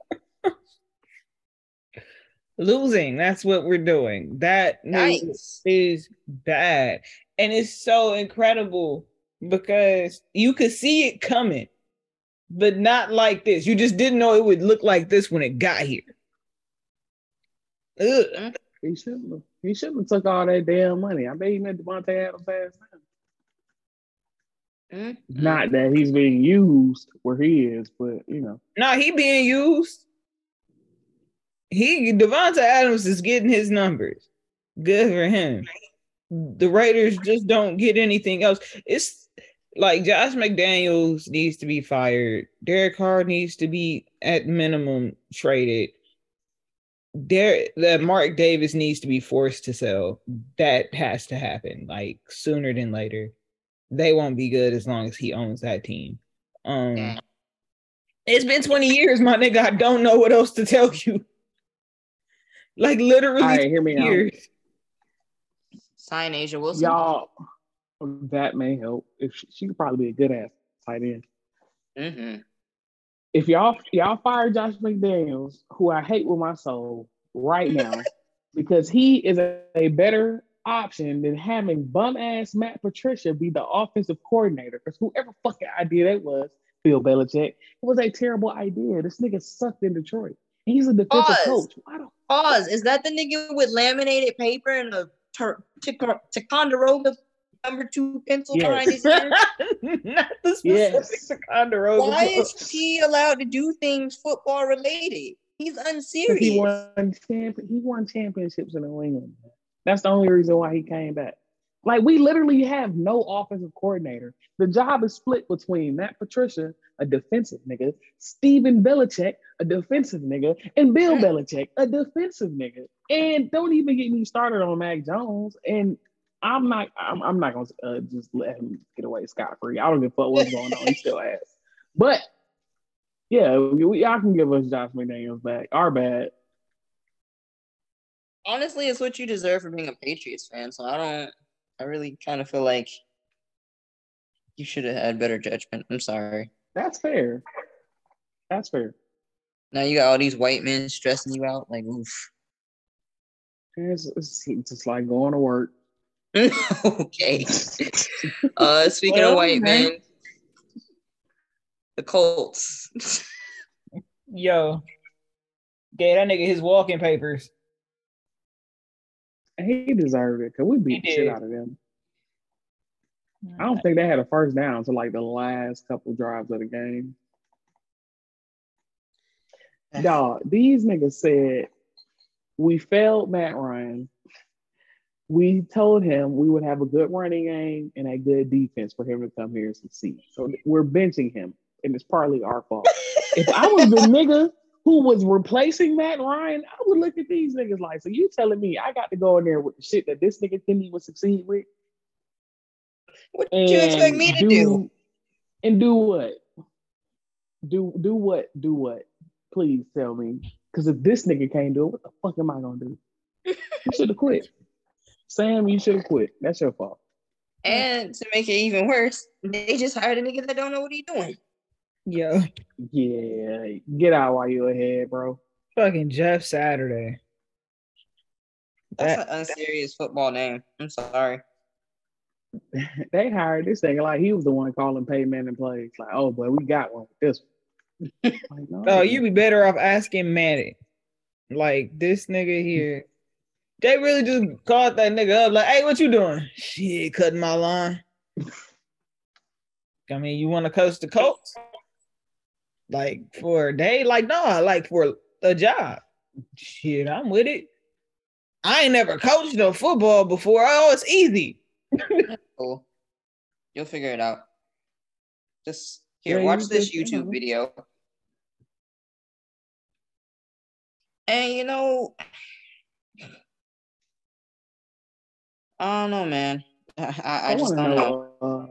Losing. That's what we're doing. That nigga Yikes. is bad. And it's so incredible because you could see it coming, but not like this. You just didn't know it would look like this when it got here. Ugh. he shouldn't. have. He shouldn't have took all that damn money. I bet he met Davante Adams ass. Mm, Not that he's being used where he is, but you know. No, he being used. He Davante Adams is getting his numbers. Good for him. The Raiders just don't get anything else. It's like Josh McDaniels needs to be fired. Derek Carr needs to be at minimum traded. There, that Mark Davis needs to be forced to sell. That has to happen, like sooner than later. They won't be good as long as he owns that team. Um, it's been 20 years, my nigga. I don't know what else to tell you. Like literally All right, hear me out. Sign A'ja Wilson. Y'all, that may help. If she, she could probably be a good ass tight end. hmm If y'all y'all fire Josh McDaniels, who I hate with my soul right now, because he is a, a better option than having bum ass Matt Patricia be the offensive coordinator. Because whoever fucking idea that was, Bill Belichick, it was a terrible idea. This nigga sucked in Detroit. He's a defensive Pause. coach. Why the Pause. Is that the nigga with laminated paper and a ter- Tic- Ticonderoga number two pencil Yes. behind his ear? Not the Yes. specific Ponderosa. Why is he allowed to do things football related? He's unserious. He won champ- he won championships in New England. That's the only reason why he came back. Like we literally have no offensive coordinator. The job is split between Matt Patricia, a defensive nigga, Steven Belichick, a defensive nigga, and Bill Belichick, a defensive nigga. And don't even get me started on Mac Jones. And I'm not, I'm, I'm not gonna uh, just let him get away scot free. I don't give a fuck what's going on. He still has. But yeah, we, y'all can give us Josh McDaniels back. Our bad. Honestly, it's what you deserve for being a Patriots fan. So I don't. I really kind of feel like you should have had better judgment. I'm sorry. That's fair. That's fair. Now you got all these white men stressing you out. Like, oof. It's, it's just like going to work. okay. Uh, speaking Well, of white man. men, the Colts. Yo, gave that nigga his walking papers. He deserved it because we beat the shit out of them. I don't think they had a first down until like the last couple drives of the game. Dog, these niggas said we failed Matt Ryan. We told him we would have a good running game and a good defense for him to come here and succeed. So we're benching him, and it's partly our fault. if I was the nigga who was replacing Matt Ryan, I would look at these niggas like, so you telling me I got to go in there with the shit that this nigga couldn't even succeed with? What did you expect me to do? And do what? Do do what? Do what? Please tell me. Because if this nigga can't do it, what the fuck am I gonna do? You should have quit. Sam, you should have quit. That's your fault. And to make it even worse, they just hired a nigga that don't know what he's doing. Yo, Yeah, get out while you're ahead, bro. fucking Jeff Saturday. That's That- an unserious football name. I'm sorry. They hired this nigga like he was the one calling pay man and plays. Like, oh, but we got one with this one. Like, no. Oh, you'd be better off asking Manny. Like this nigga here. They really just called that nigga up, like, hey, what you doing? Shit, cutting my lawn. I mean, you want to coach the Colts? Like for a day? Like, no, I like for a job. Shit, I'm with it. I ain't never coached no football before. Oh, it's easy. Cool. You'll figure it out. Just here, Yeah, you watch this just, you YouTube video. And you know, I don't know, man. I, I, I just don't know. Uh,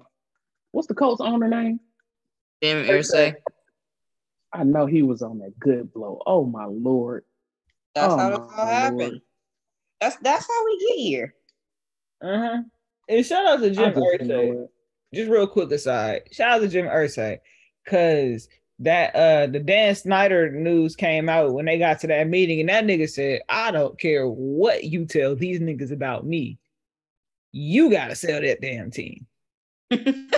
what's the Colts owner name? Jim Irsay. I know he was on that good blow. Oh my lord. That's Oh, how it all happened. Lord. That's that's how we get here. Uh-huh. And shout out to Jim just Irsay. Just real quick aside, shout out to Jim Irsay, cause that uh the Dan Snyder news came out when they got to that meeting, and that nigga said, I don't care what you tell these niggas about me. You gotta sell that damn team. the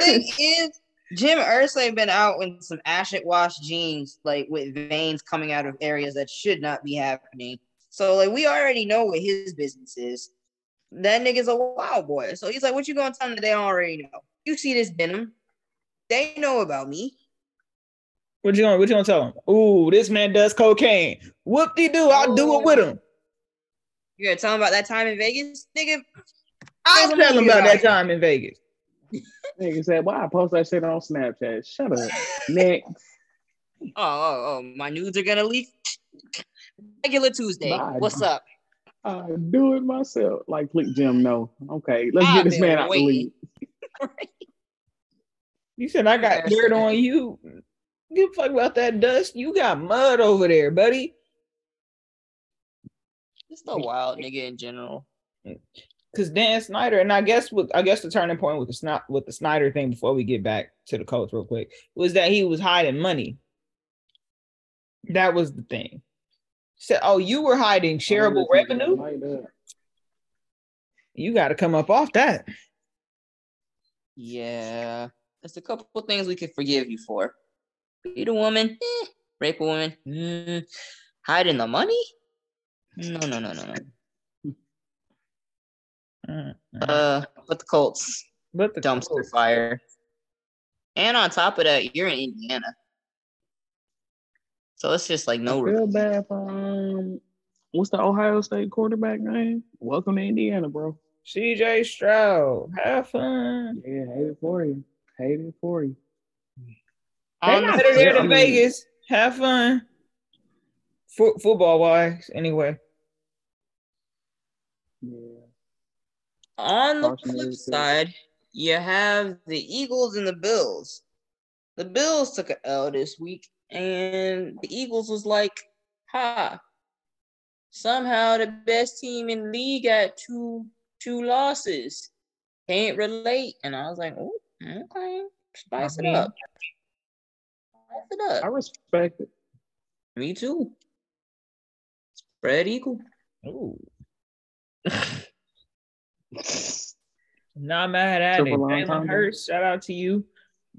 thing is, Jim Irsay been out in some acid wash jeans, like with veins coming out of areas that should not be happening. So like we already know what his business is. That nigga's a wild boy. So he's like, what you gonna tell them that they already know? You see this denim. They know about me. What you gonna what you gonna tell them? Ooh, this man does cocaine. Whoop de doo, I'll do it with him. You gonna tell them about that time in Vegas? Nigga, I'll There's a tell him about about that it. time in Vegas. Nigga said, "Why I post that shit on Snapchat?" Shut up. Next. oh, oh, oh, my nudes are gonna leak. Regular Tuesday. Bye. What's up? I do it myself. Like, please, Jim, no. Okay, let's I've get this been man out the waiting. league. You said I got Yes. dirt on you. Give a fuck about that dust. You got mud over there, buddy. Just a wild nigga in general. because Dan Snyder, and I guess with I guess the turning point with the Sny- with the Snyder thing before we get back to the Colts real quick was that he was hiding money. That was the thing. Said, "Oh, you were hiding shareable revenue. You got to come up off that." Yeah, there's a couple things we could forgive you for. Beat a woman, eh. rape a woman, mm. hiding the money. No, no, no, no, no. Uh, but the Colts but the dumpster Colts- fire. And on top of that, you're in Indiana. So it's just like no I feel bad for um, what's the Ohio State quarterback name? Welcome to Indiana, bro. CJ Stroud. Have fun. Yeah, hate it for you. Hate it for you. on not Better there I than Vegas. Have fun. Fo- football wise, anyway. Yeah. On the Carson flip side, you have the Eagles and the Bills. The Bills took an L this week, and the Eagles was like, ha. Somehow the best team in the league got two two losses. Can't relate. And I was like, oh, okay. Spice I it up. Spice it up. I respect it. Me too. Spread equal. Ooh. Not mad at it. Triple line Jalen combo. Hurts, shout out to you.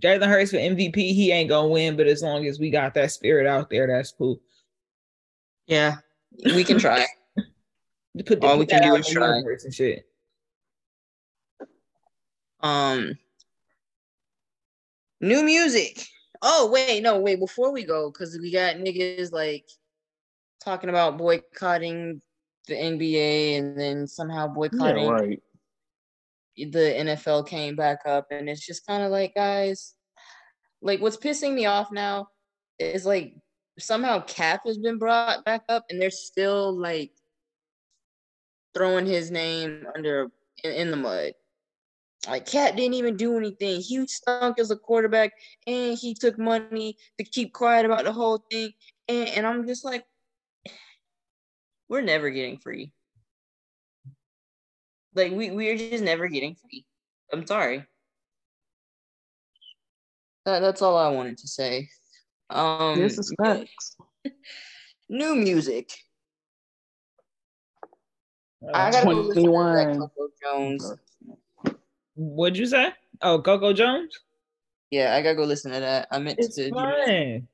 Jalen Hurts for MVP. He ain't gonna win, but as long as we got that spirit out there, that's cool. Yeah, we can try. To Put All we can do is try. and shit. Um, new music. Oh wait, no, wait. Before we go, because we got niggas like talking about boycotting the NBA, and then somehow Yeah, boycotting right. The NFL came back up, and it's just kind of like, guys, like what's pissing me off now is like somehow Kap has been brought back up, and they're still like throwing his name under in, in the mud. Like Cat didn't even do anything. He stunk as a quarterback, and he took money to keep quiet about the whole thing. And, and I'm just like, we're never getting free. Like we we're just never getting free. I'm sorry. That, that's all I wanted to say. Um, This is facts. new music. I gotta go listen to that 21. Coco Jones. What'd you say? Oh, Coco Jones? Yeah, I gotta go listen to that. I meant It's to. do that. fun.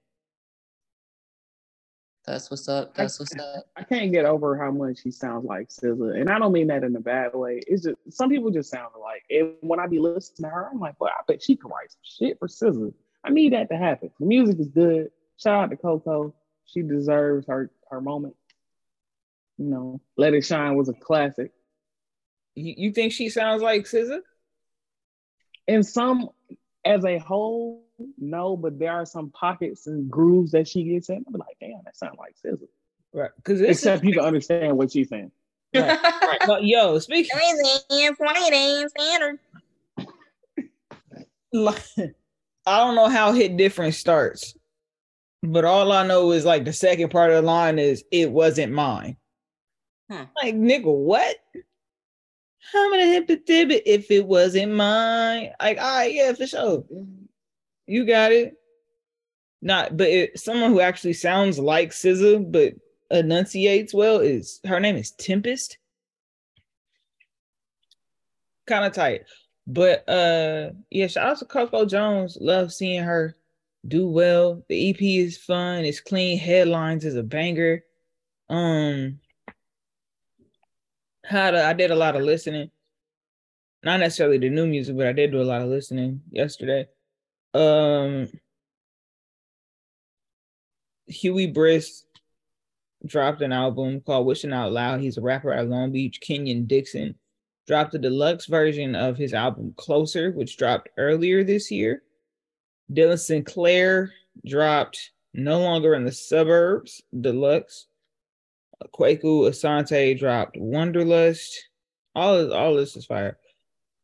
That's what's up. That's what's up. I can't get over how much he sounds like SZA, and I don't mean that in a bad way. It's just some people just sound alike. And when I be listening to her, I'm like, well, I bet she could write some shit for SZA. I need that to happen. The music is good. Shout out to Coco. She deserves her her moment. You know, Let It Shine was a classic. You, you think she sounds like SZA? And some, as a whole, no, but there are some pockets and grooves that she gets in. I'm like, damn, that sounds like SZA. Right. Because Except you can understand what she's saying. But yo, speaking Everything white ain't standard. like, I don't know how hit different starts, but all I know is like the second part of the line is it wasn't mine. Hmm. Like nigga, what? How many hip to tib it if it wasn't mine? Like, all right, yeah, for sure. You got it. Not, but it, someone who actually sounds like SZA but enunciates well is her name is Tempest. Kind of tight. But uh yeah, shout out to Coco Jones. Love seeing her do well. The EP is fun, it's clean, headlines is a banger. Um had I did a lot of listening. Not necessarily the new music, but I did do a lot of listening yesterday. Um Huey Briss dropped an album called Wishing Out Loud. He's a rapper of Long Beach, Kenyon Dixon dropped a deluxe version of his album Closer, which dropped earlier this year. Dylan Sinclair dropped No Longer in the Suburbs Deluxe. Kwaku Asante dropped Wonderlust. All all this is fire.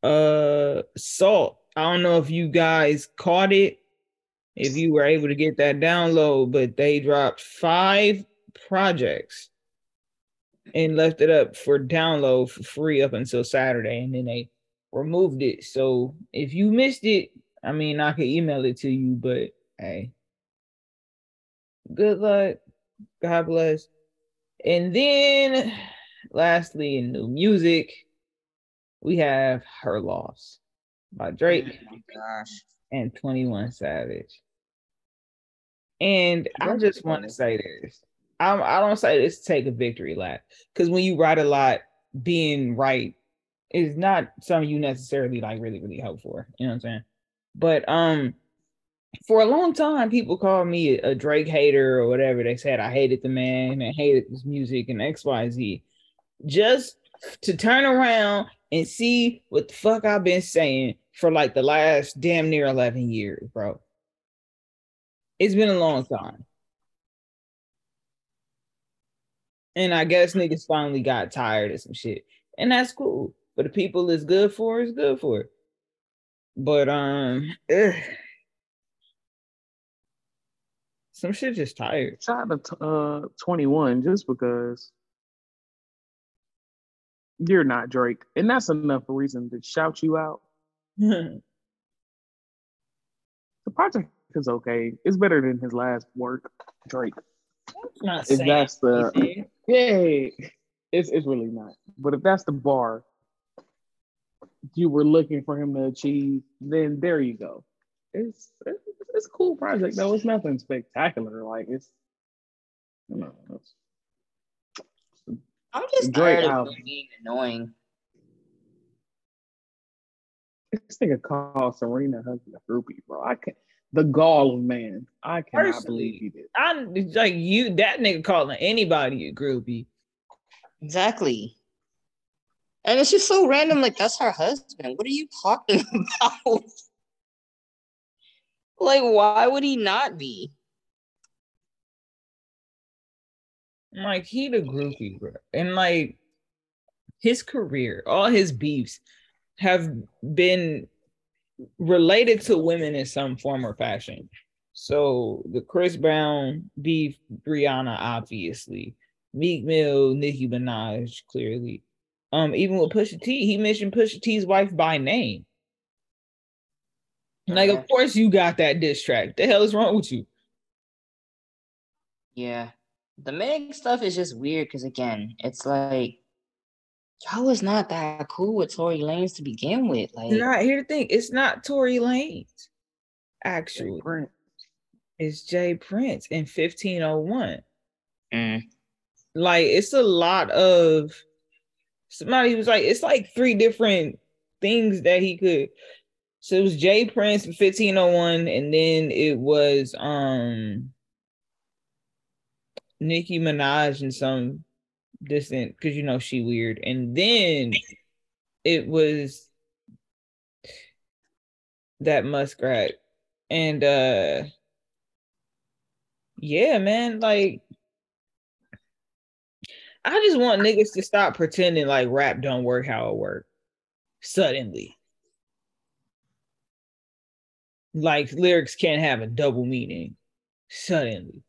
Uh Salt. I don't know if you guys caught it, if you were able to get that download, but they dropped five projects and left it up for download for free up until Saturday, and then they removed it. So if you missed it, I mean, I could email it to you, but hey, good luck. God bless. And then, lastly, in new music, we have "Her Loss" by Drake Oh and 21 Savage. And I just want to say this. I'm, I don't say this to take a victory lap because when you write a lot, being right is not something you necessarily like really, really hope for. You know what I'm saying? But um for a long time, people called me a, a Drake hater or whatever. They said I hated the man and hated his music and XYZ. Just to turn around and see what the fuck I've been saying for like the last damn near 11 years, bro. It's been a long time. And I guess niggas finally got tired of some shit. And that's cool. But the people is good for is good for. it. But um ugh. some shit just tired. Shout out to uh 21 just because you're not Drake. And that's enough reason to shout you out. The project is okay. It's better than his last work, Drake. not If that's the yeah, it's it's really not. But if that's the bar you were looking for him to achieve, then there you go. It's it's, it's a cool project though. It's nothing spectacular. Like it's you know, it's, I'm just Drake tired of being annoying. This nigga called Serena Husband a groupie, bro. I can't the gall of man. I cannot Personally, believe he did. I like you that nigga calling anybody a groupie. Exactly. And it's just so random. Like, that's her husband. What are you talking about? like, why would he not be? Like he the groupie, bro. And like his career, all his beefs have been related to women in some form or fashion. So the Chris Brown beef, Rihanna, obviously, Meek Mill, Nicki Minaj, clearly. Um, even with Pusha T, he mentioned Pusha T's wife by name. Like, of course, you got that diss track. The hell is wrong with you? Yeah. The Meg stuff is just weird because, again, it's like, y'all was not that cool with Tory Lanez to begin with. Like, Not here to think. It's not Tory Lanez. Actually, Prince. it's J. Prince in 1501. mm, Like it's a lot of somebody was like, it's like three different things that he could. So it was J. Prince in 1501, and then it was um Nicki Minaj and some distant because you know she weird. And then it was that muskrat. And uh yeah, man, like I just want niggas to stop pretending like rap don't work how it work suddenly. Like lyrics can't have a double meaning suddenly.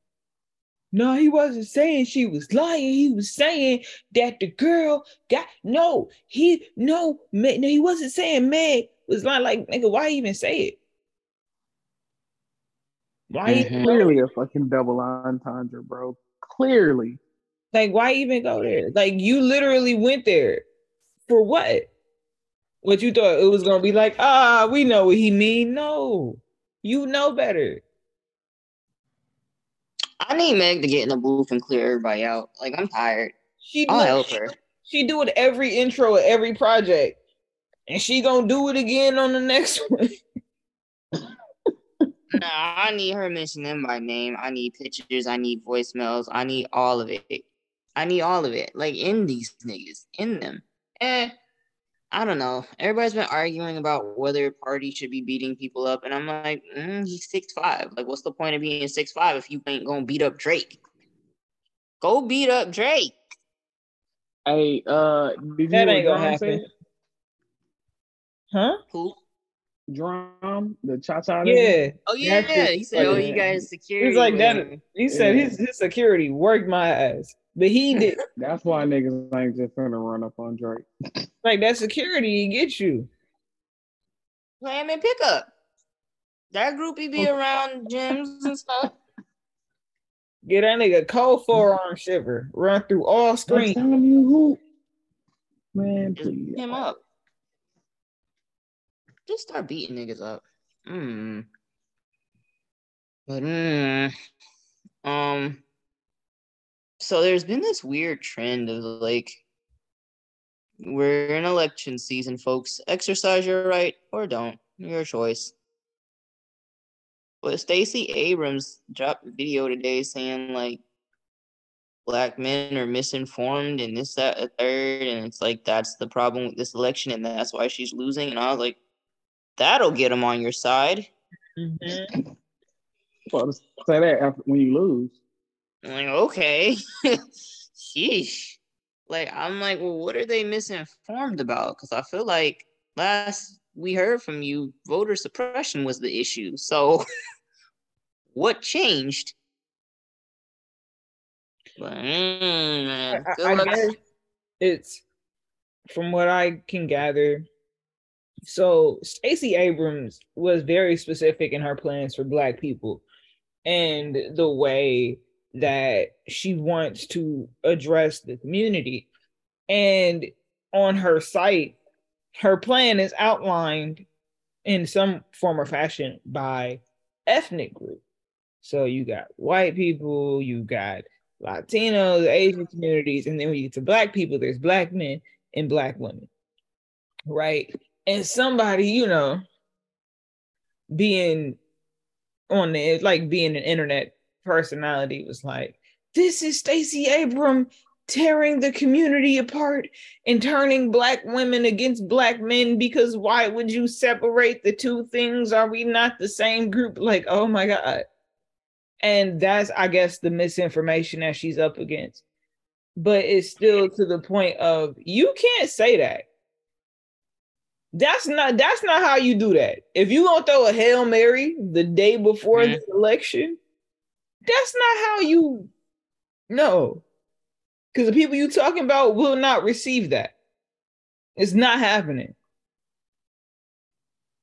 No, he wasn't saying she was lying. He was saying that the girl got no. He no, Ma- no, he wasn't saying Meg was lying. Like nigga, why even say it? Why Mhm. Clearly a fucking double entendre, bro. Clearly. Like, why even go there? Like, you literally went there for what? What you thought it was gonna be like? Ah, we know what he mean. No, you know better. I need Meg to get in the booth and clear everybody out. Like, I'm tired. She I'll help her. she do it every intro of every project, and she gonna do it again on the next one. Nah, I need her mention them by name. I need pictures. I need voicemails. I need all of it. I need all of it. Like in these niggas, in them. Eh, I don't know. Everybody's been arguing about whether Party should be beating people up, and I'm like, mm, he's six five. Like, what's the point of being six five if you ain't gonna beat up Drake? Go beat up Drake. Hey, uh, did you That hear ain't what gonna happen. said? Huh? Who? Drum, the cha cha. Yeah. Oh yeah, yeah. He said, "Oh, you Yeah. guys security." He's like that. He said Yeah. his, his security worked my ass, but he did That's why niggas ain't just finna run up on Drake. like that security get you. Play him in pickup. That groupie be around gyms and stuff. Get that nigga cold forearm shiver, run through all I'm screens. telling you who. Man, Just please. beat him up. Just start beating niggas up. Mm. But mm, um, so there's been this weird trend of like we're in election season, folks. Exercise your right or don't. Your choice. But Stacey Abrams dropped a video today saying like black men are misinformed and this, that, a third, and it's like that's the problem with this election, and that's why she's losing. And I was like, that'll get them on your side. Mhm. Well, say that after, when you lose. I'm like, okay. Sheesh. Like, I'm like, well, what are they misinformed about? Because I feel like last we heard from you, voter suppression was the issue. So, what changed? But, mm, I, I guess it's from what I can gather. So Stacey Abrams was very specific in her plans for Black people and the way that she wants to address the community. And on her site, her plan is outlined in some form or fashion by ethnic group. So you got white people, you got Latinos, Asian communities, and then when you get to black people, there's black men and black women. Right. And somebody, you know, being on the like being an internet personality was like, this is Stacey Abram tearing the community apart and turning black women against black men because why would you separate the two things? Are we not the same group? Like, oh my God. And that's, I guess, the misinformation that she's up against. But it's still to the point of you can't say that. That's not that's not how you do that. If you gonna throw a Hail Mary the day before Mhm. the election, that's not how you no. Because the people you talking about will not receive that. It's not happening.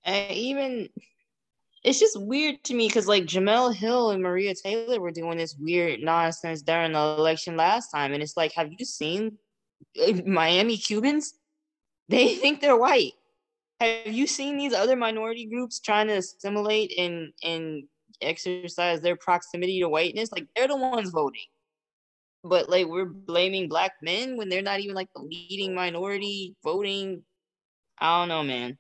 And even it's just weird to me because like Jemele Hill and Maria Taylor were doing this weird nonsense during the election last time, and it's like, have you seen uh, Miami Cubans? They think they're white. Have you seen these other minority groups trying to assimilate and and exercise their proximity to whiteness? Like they're the ones voting. But like we're blaming black men when they're not even like the leading minority voting. I don't know, man.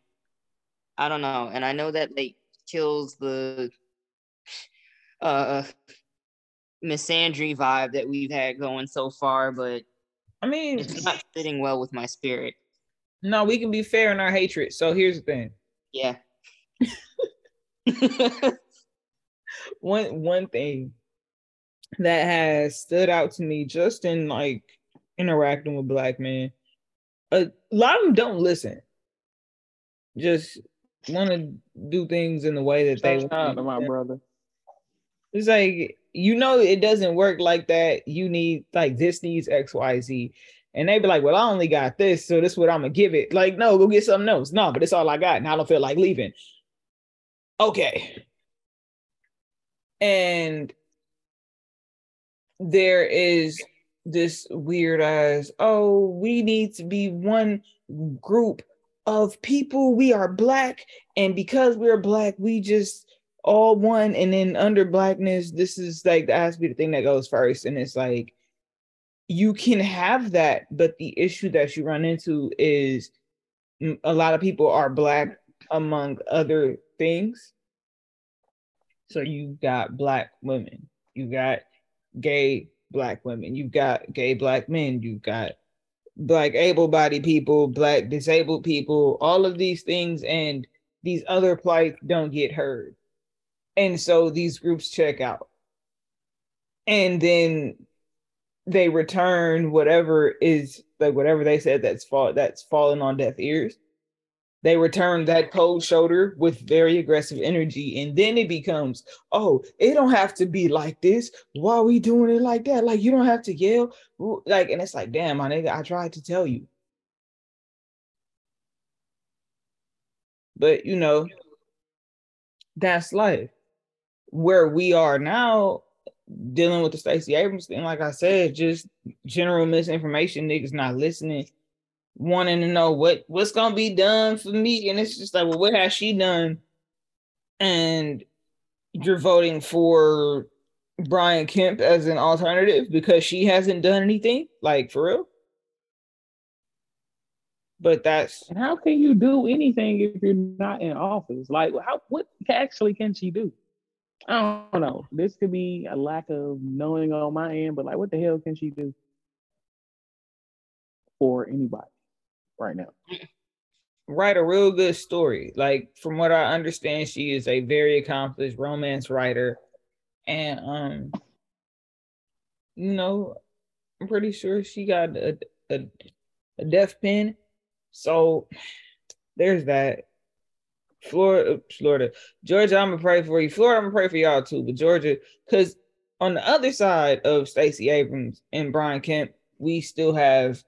I don't know. And I know that like kills the uh misandry vibe that we've had going so far, but I mean, it's not fitting well with my spirit. no, we can be fair in our hatred. So here's the thing. Yeah. one one thing that has stood out to me just in like interacting with black men a lot of them don't listen. Just want to do things in the way that they out to my brother. it's like you know it doesn't work like that. You need like this needs xyz and they be like well i only got this so this is what i'm gonna give it. Like no go get something else. No but it's all i got and i don't feel like leaving. Okay and there is this weird as oh we need to be one group of people. We are black. And because we're black we just all one. And then under blackness this is like the has to be the thing that goes first. And it's like you can have that but the issue that you run into is mm, a lot of people are black among other things so you got black women, you got gay black women, you got gay black men, you got black able-bodied people, black disabled people, all of these things, and these other plights don't get heard. And so these groups check out. And then they return whatever is like whatever they said that's fall that's fallen on deaf ears they return that cold shoulder with very aggressive energy and then it becomes oh it don't have to be like this. Why are we doing it like that? Like you don't have to yell. Like and it's like damn my nigga i tried to tell you. But you know that's life. Where we are now dealing with the Stacey Abrams thing like i said just general misinformation niggas not listening wanting to know what what's gonna be done for me, and it's just like, well, what has she done? And you're voting for Brian Kemp as an alternative because she hasn't done anything, like for real. But that's how can you do anything if you're not in office? Like, how what actually can she do? I don't know. This could be a lack of knowing on my end, but like, what the hell can she do for anybody right now? write a real good story. Like from what I understand, she is a very accomplished romance writer, and um, you know, I'm pretty sure she got a a, a pen. So there's that. Florida, Florida, Georgia. I'm gonna pray for you. Florida, I'm gonna pray for y'all too. But Georgia, because on the other side of Stacey Abrams and Brian Kemp, we still have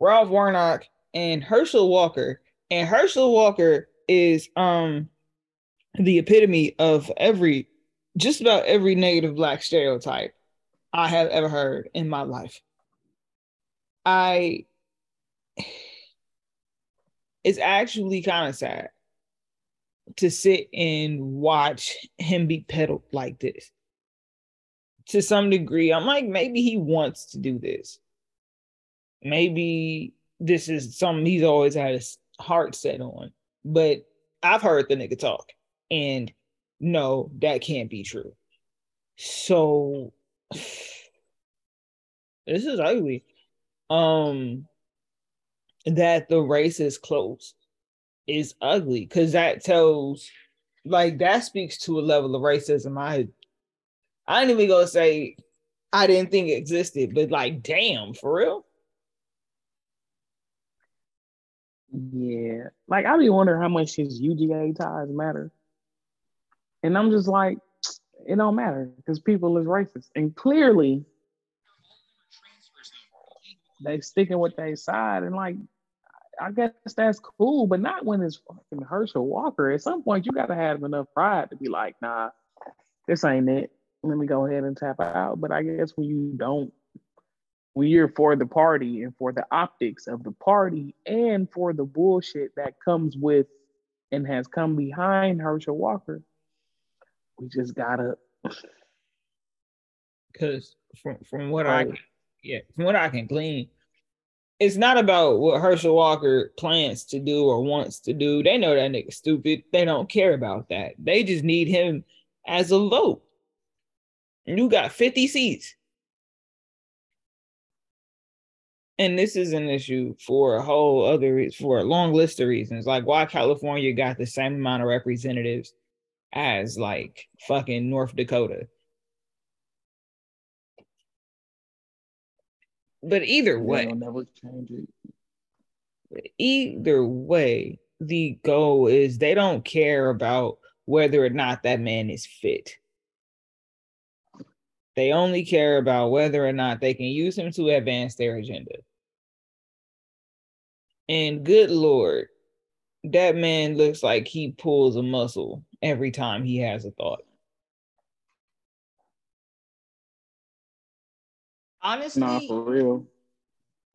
Ralph Warnock and Herschel Walker. And Herschel Walker is um the epitome of every just about every negative black stereotype I have ever heard in my life. I it's actually kind of sad to sit and watch him be peddled like this. To some degree, I'm like, maybe he wants to do this. Maybe this is something he's always had his heart set on. But I've heard the nigga talk, and no, that can't be true. So this is ugly. Um, that the race is close is ugly because that tells, like, that speaks to a level of racism I, I didn't even go say I didn't think it existed, but like, damn, for real. Yeah, like I be wondering how much his UGA ties matter, and I'm just like, it don't matter because people is racist, and clearly they sticking with their side, and like, I guess that's cool, but not when it's fucking Herschel Walker. At some point, you got to have enough pride to be like, nah, this ain't it. Let me go ahead and tap out. But I guess when you don't when you're for the party and for the optics of the party and for the bullshit that comes with and has come behind Herschel Walker, we just gotta because from from what I can, yeah from what I can glean, it's not about what Herschel Walker plans to do or wants to do. They know that nigga stupid. They don't care about that. They just need him as a vote. You got 50 seats. And this is an issue for a whole other for a long list of reasons. Like why California got the same amount of representatives as like fucking North Dakota. But either way, they'll never change it. either way, the goal is they don't care about whether or not that man is fit. They only care about whether or not they can use him to advance their agenda. And good lord, that man looks like he pulls a muscle every time he has a thought. Honestly, Nah, for real.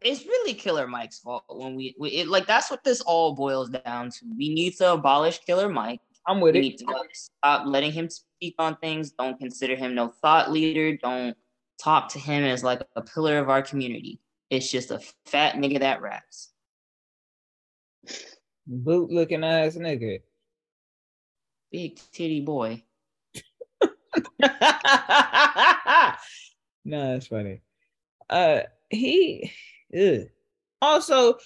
it's really Killer Mike's fault when we, we it, like that's what this all boils down to. We need to abolish Killer Mike. I'm with We it. need to stop letting him speak on things. Don't consider him no thought leader. Don't talk to him as like a pillar of our community. It's just a fat nigga that raps. Boot looking ass nigga. Big titty boy. no, that's funny. Uh, he ugh. also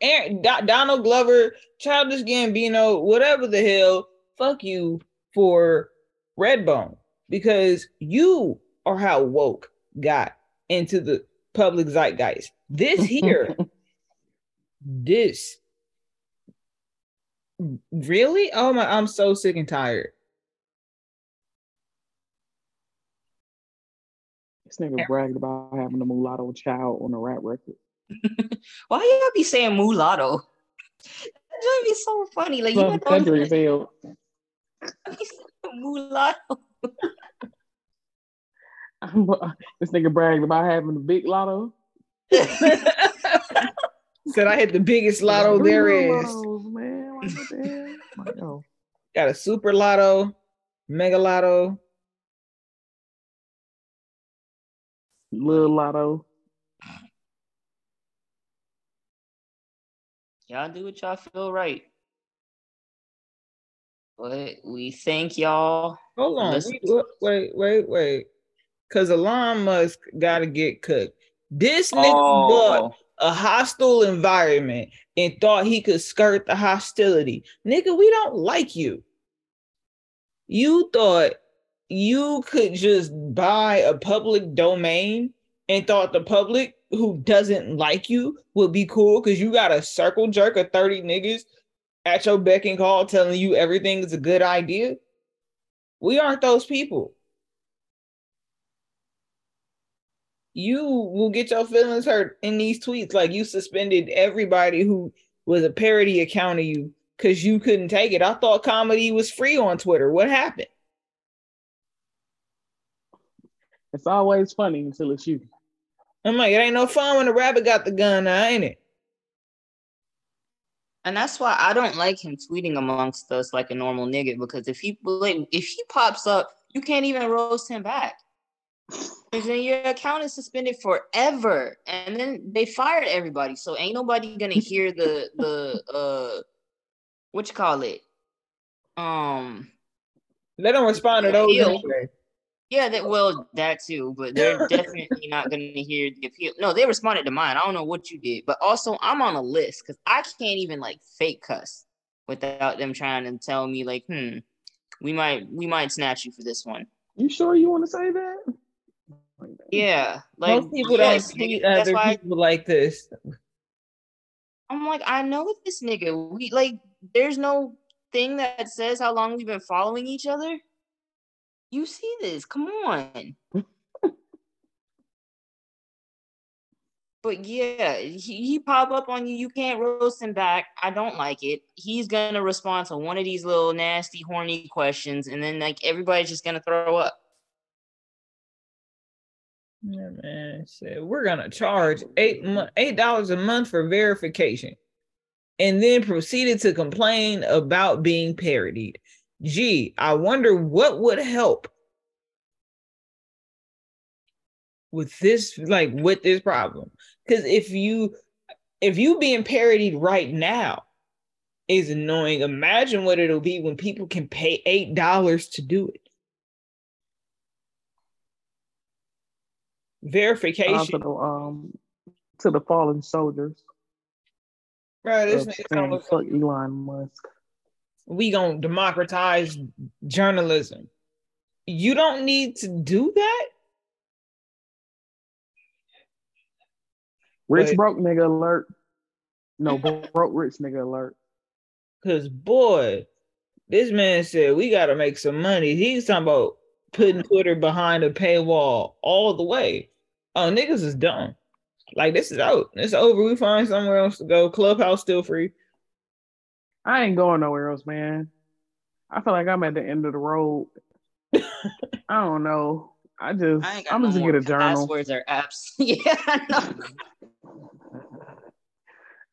Aaron, Do- Donald Glover, Childish Gambino, whatever the hell. Fuck you for Redbone because you are how woke got into the public zeitgeist. This here, this really? Oh my! I'm so sick and tired. This nigga bragged about having a mulatto child on a rap record. Why y'all be saying mulatto? That would be so funny. Like you Some would country as hell. mulatto. this nigga bragged about having a big lotto. Said I hit the biggest lotto there Three is. lottos, man. Like, what the hell? Got a super lotto, mega lotto. Little lotto. Y'all do what y'all feel right. But we thank y'all. Hold on. We- wait, wait, wait, wait. Because Elon Musk got to get cooked. This nigga bought Oh, a hostile environment and thought he could skirt the hostility. Nigga, we don't like you. You thought you could just buy a public domain and thought the public who doesn't like you would be cool because you got a circle jerk of 30 niggas at your beck and call telling you everything is a good idea. We aren't those people. You will get your feelings hurt in these tweets. Like you suspended everybody who was a parody account of you because you couldn't take it. I thought comedy was free on Twitter. What happened? It's always funny until it's you. I'm like, it ain't no fun when the rabbit got the gun now, ain't it? And that's why I don't like him tweeting amongst us like a normal nigga because if he if he pops up, you can't even roast him back. Because then your account is suspended forever, and then they fired everybody. So ain't nobody gonna hear the the uh what you call it? Um They don't respond to those anyway. Yeah, that well, that too, but they're definitely not going to hear the appeal. No, they responded to mine. I don't know what you did, but also I'm on a list because I can't even like fake cuss without them trying to tell me like, hmm, we might we might snatch you for this one. You sure you want to say that? Yeah, like Most people yes, don't treat nigga, that's other why people like this. I'm like, I know this nigga. We like, there's no thing that says how long we've been following each other. You see this? Come on. but yeah, he, he pop up on you. You can't roast him back. I don't like it. He's gonna respond to one of these little nasty, horny questions, and then like everybody's just gonna throw up. Yeah, man. Said we're gonna charge eight eight dollars a month for verification, and then proceeded to complain about being parodied. Gee, I wonder what would help with this, like with this problem. Because if you if you being parodied right now is annoying, imagine what it'll be when people can pay eight dollars to do it. Verification. to the um to the fallen soldiers. Bro, this nigga fuck Elon Musk. We gonna democratize journalism. You don't need to do that. Rich Wait. broke nigga alert. No, broke rich nigga alert. Cause boy, this man said we gotta make some money. He's talking about putting Twitter behind a paywall all the way. Oh, niggas is dumb. Like this is out. It's over. We find somewhere else to go. Clubhouse still free. I ain't going nowhere else, man. I feel like I'm at the end of the road. I don't know. I just I I'm no just gonna get a journal. passwords or apps. yeah, I know.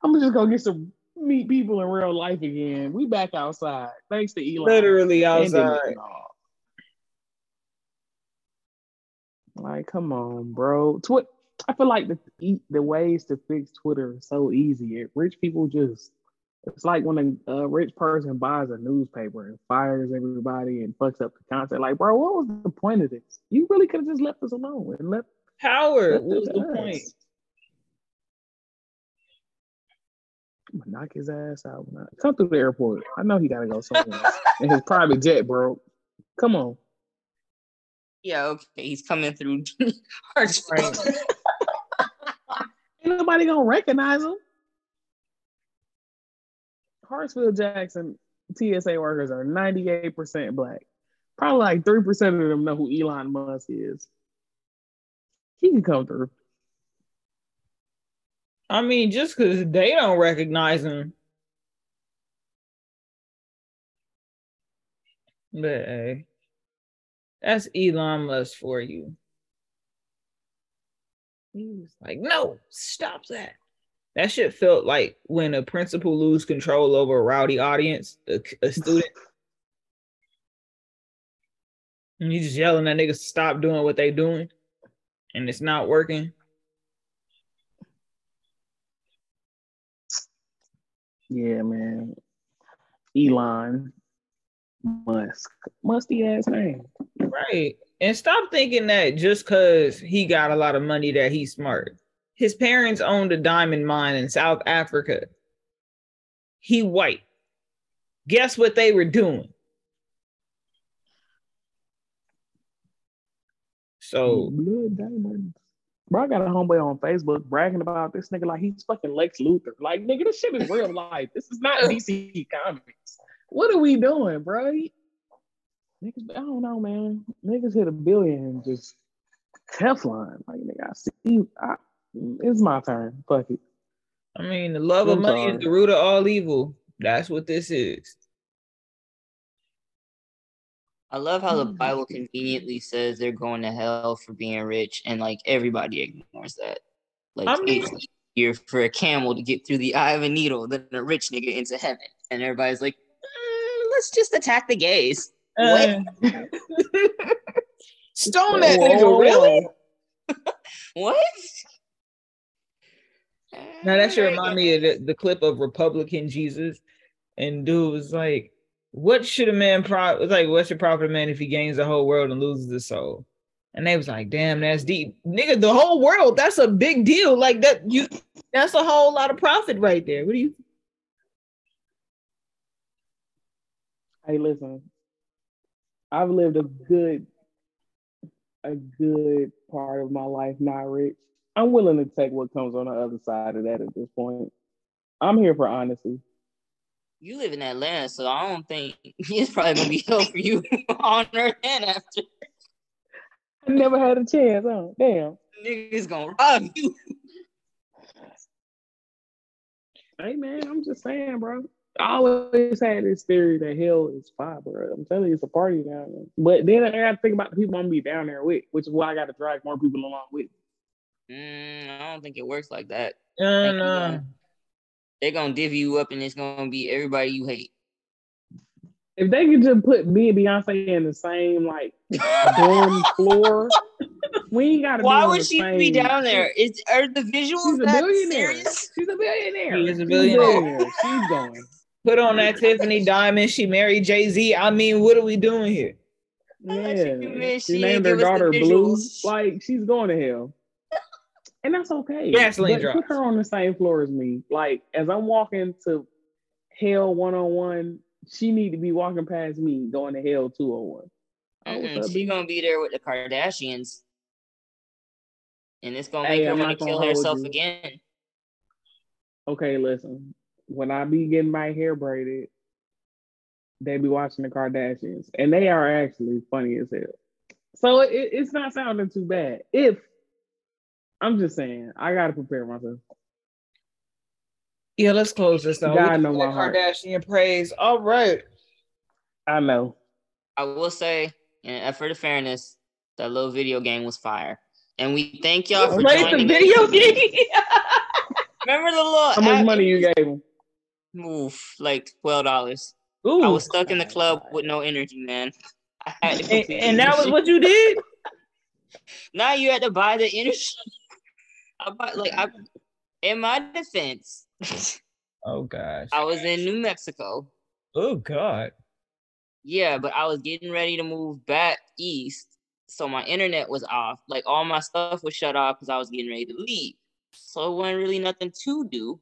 I'm just gonna get some meet people in real life again. We back outside. Thanks to Elon. Literally outside. Uh, like, come on, bro. Twi- I feel like the e- the ways to fix Twitter are so easy. Rich people just it's like when a, a rich person buys a newspaper and fires everybody and fucks up the content. Like, bro, what was the point of this? You really could have just left us alone and left. Howard, left what was the us. point? I'm gonna knock his ass out. man. Come through the airport. I know he gotta go somewhere. and his private jet, bro. Come on. Yeah, okay. He's coming through. our Right. Ain't nobody gonna recognize him. Hartsfield Jackson TSA workers are 98% black. Probably like 3% of them know who Elon Musk is. He can come through. I mean, just because they don't recognize him. But hey, that's Elon Musk for you. He was like, no, stop that. That shit felt like when a principal lose control over a rowdy audience, a, a student. and you just yelling at niggas to stop doing what they doing, and it's not working. Yeah, man. Elon Musk. Musty ass name. Right. And stop thinking that just because he got a lot of money that he's smart. His parents owned a diamond mine in South Africa. He white. Guess what they were doing? So Blood diamonds. Bro, I got a homeboy on Facebook bragging about this nigga like he's fucking Lex Luthor. Like, nigga, this shit is real life. This is not DC Comics. What are we doing, bro? Niggas, I don't know, man. Niggas hit a billion just Teflon. Like, nigga, I see. I, it's my turn. Fuck it. I mean, the love of I'm money is the root of all evil. That's what this is. I love how the Mm. Bible conveniently says they're going to hell for being rich, and like everybody ignores that. Like I mean- it's easier for a camel to get through the eye of a needle than a rich nigga into heaven, and everybody's like, "Mm, let's just attack the gays. What? Uh, Stone that nigga, really? What? Now that should remind me of the, the clip of Republican Jesus, and dude was like, "What should a man pro? Was like, what should profit a man if he gains the whole world and loses his soul?" And they was like, "Damn, that's deep, nigga. The whole world. That's a big deal. Like that. You. That's a whole lot of profit right there. What do you? Hey, listen. I've lived a good, a good part of my life not rich. I'm willing to take what comes on the other side of that at this point. I'm here for honesty. You live in Atlanta, so I don't think it's probably gonna be hell for you on earth and after. I never had a chance. Huh? Damn. Niggas gonna rob you. Hey man, I'm just saying, bro. I always had this theory that hell is fire, bro. I'm telling you, it's a party down there. But then I got to think about the people I'm gonna be down there with, which is why I got to drag more people along with. Mm, I don't think it works like that. Uh, Think no. They're gonna divvy you up, and it's gonna be everybody you hate. If they could just put me and Beyonce in the same like dorm floor, we ain't gotta. Why be on would the she same- be down there? Is are the visuals She's a that billionaire. serious? She's a billionaire. She is a She's billionaire. She's going. Put on that Tiffany diamond. She married Jay Z. I mean, what are we doing here? Yeah, you she she named her give us the daughter Blue. Like she's going to hell, and that's okay. Gasoline but drops. put her on the same floor as me. Like as I'm walking to hell one on one, she need to be walking past me going to hell two on one. Oh, up, she gonna be there with the Kardashians, and it's gonna Hey, make her I'm want to kill herself you. again. Okay, listen. When I be getting my hair braided, they be watching the Kardashians, and they are actually funny as hell. So it, it's not sounding too bad. If I'm just saying, I gotta prepare myself. Yeah, let's close this out. God We know did my heart. Kardashian praise. All right. I know. I will say, in an effort of fairness, that little video game was fire, and we thank y'all for Wait, the joining. us. video game. Remember the little How much money you gave him? Oof, like twelve dollars. Ooh. I was stuck in the oh club with no energy, man. I had to and, and that was what you did? Now you had to buy the energy. I bought like I. In my defense, Oh gosh. I was in New Mexico. Oh god. Yeah, but I was getting ready to move back east, so my internet was off. Like all my stuff was shut off because I was getting ready to leave. So it wasn't really nothing to do,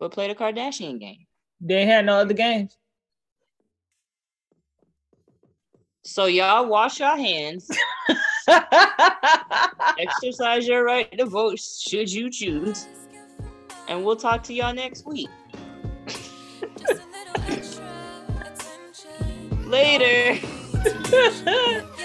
but play the Kardashian game. They had no other games. So y'all wash your hands, exercise your right to vote should you choose, and we'll talk to y'all next week. Just a little extra attention. Later.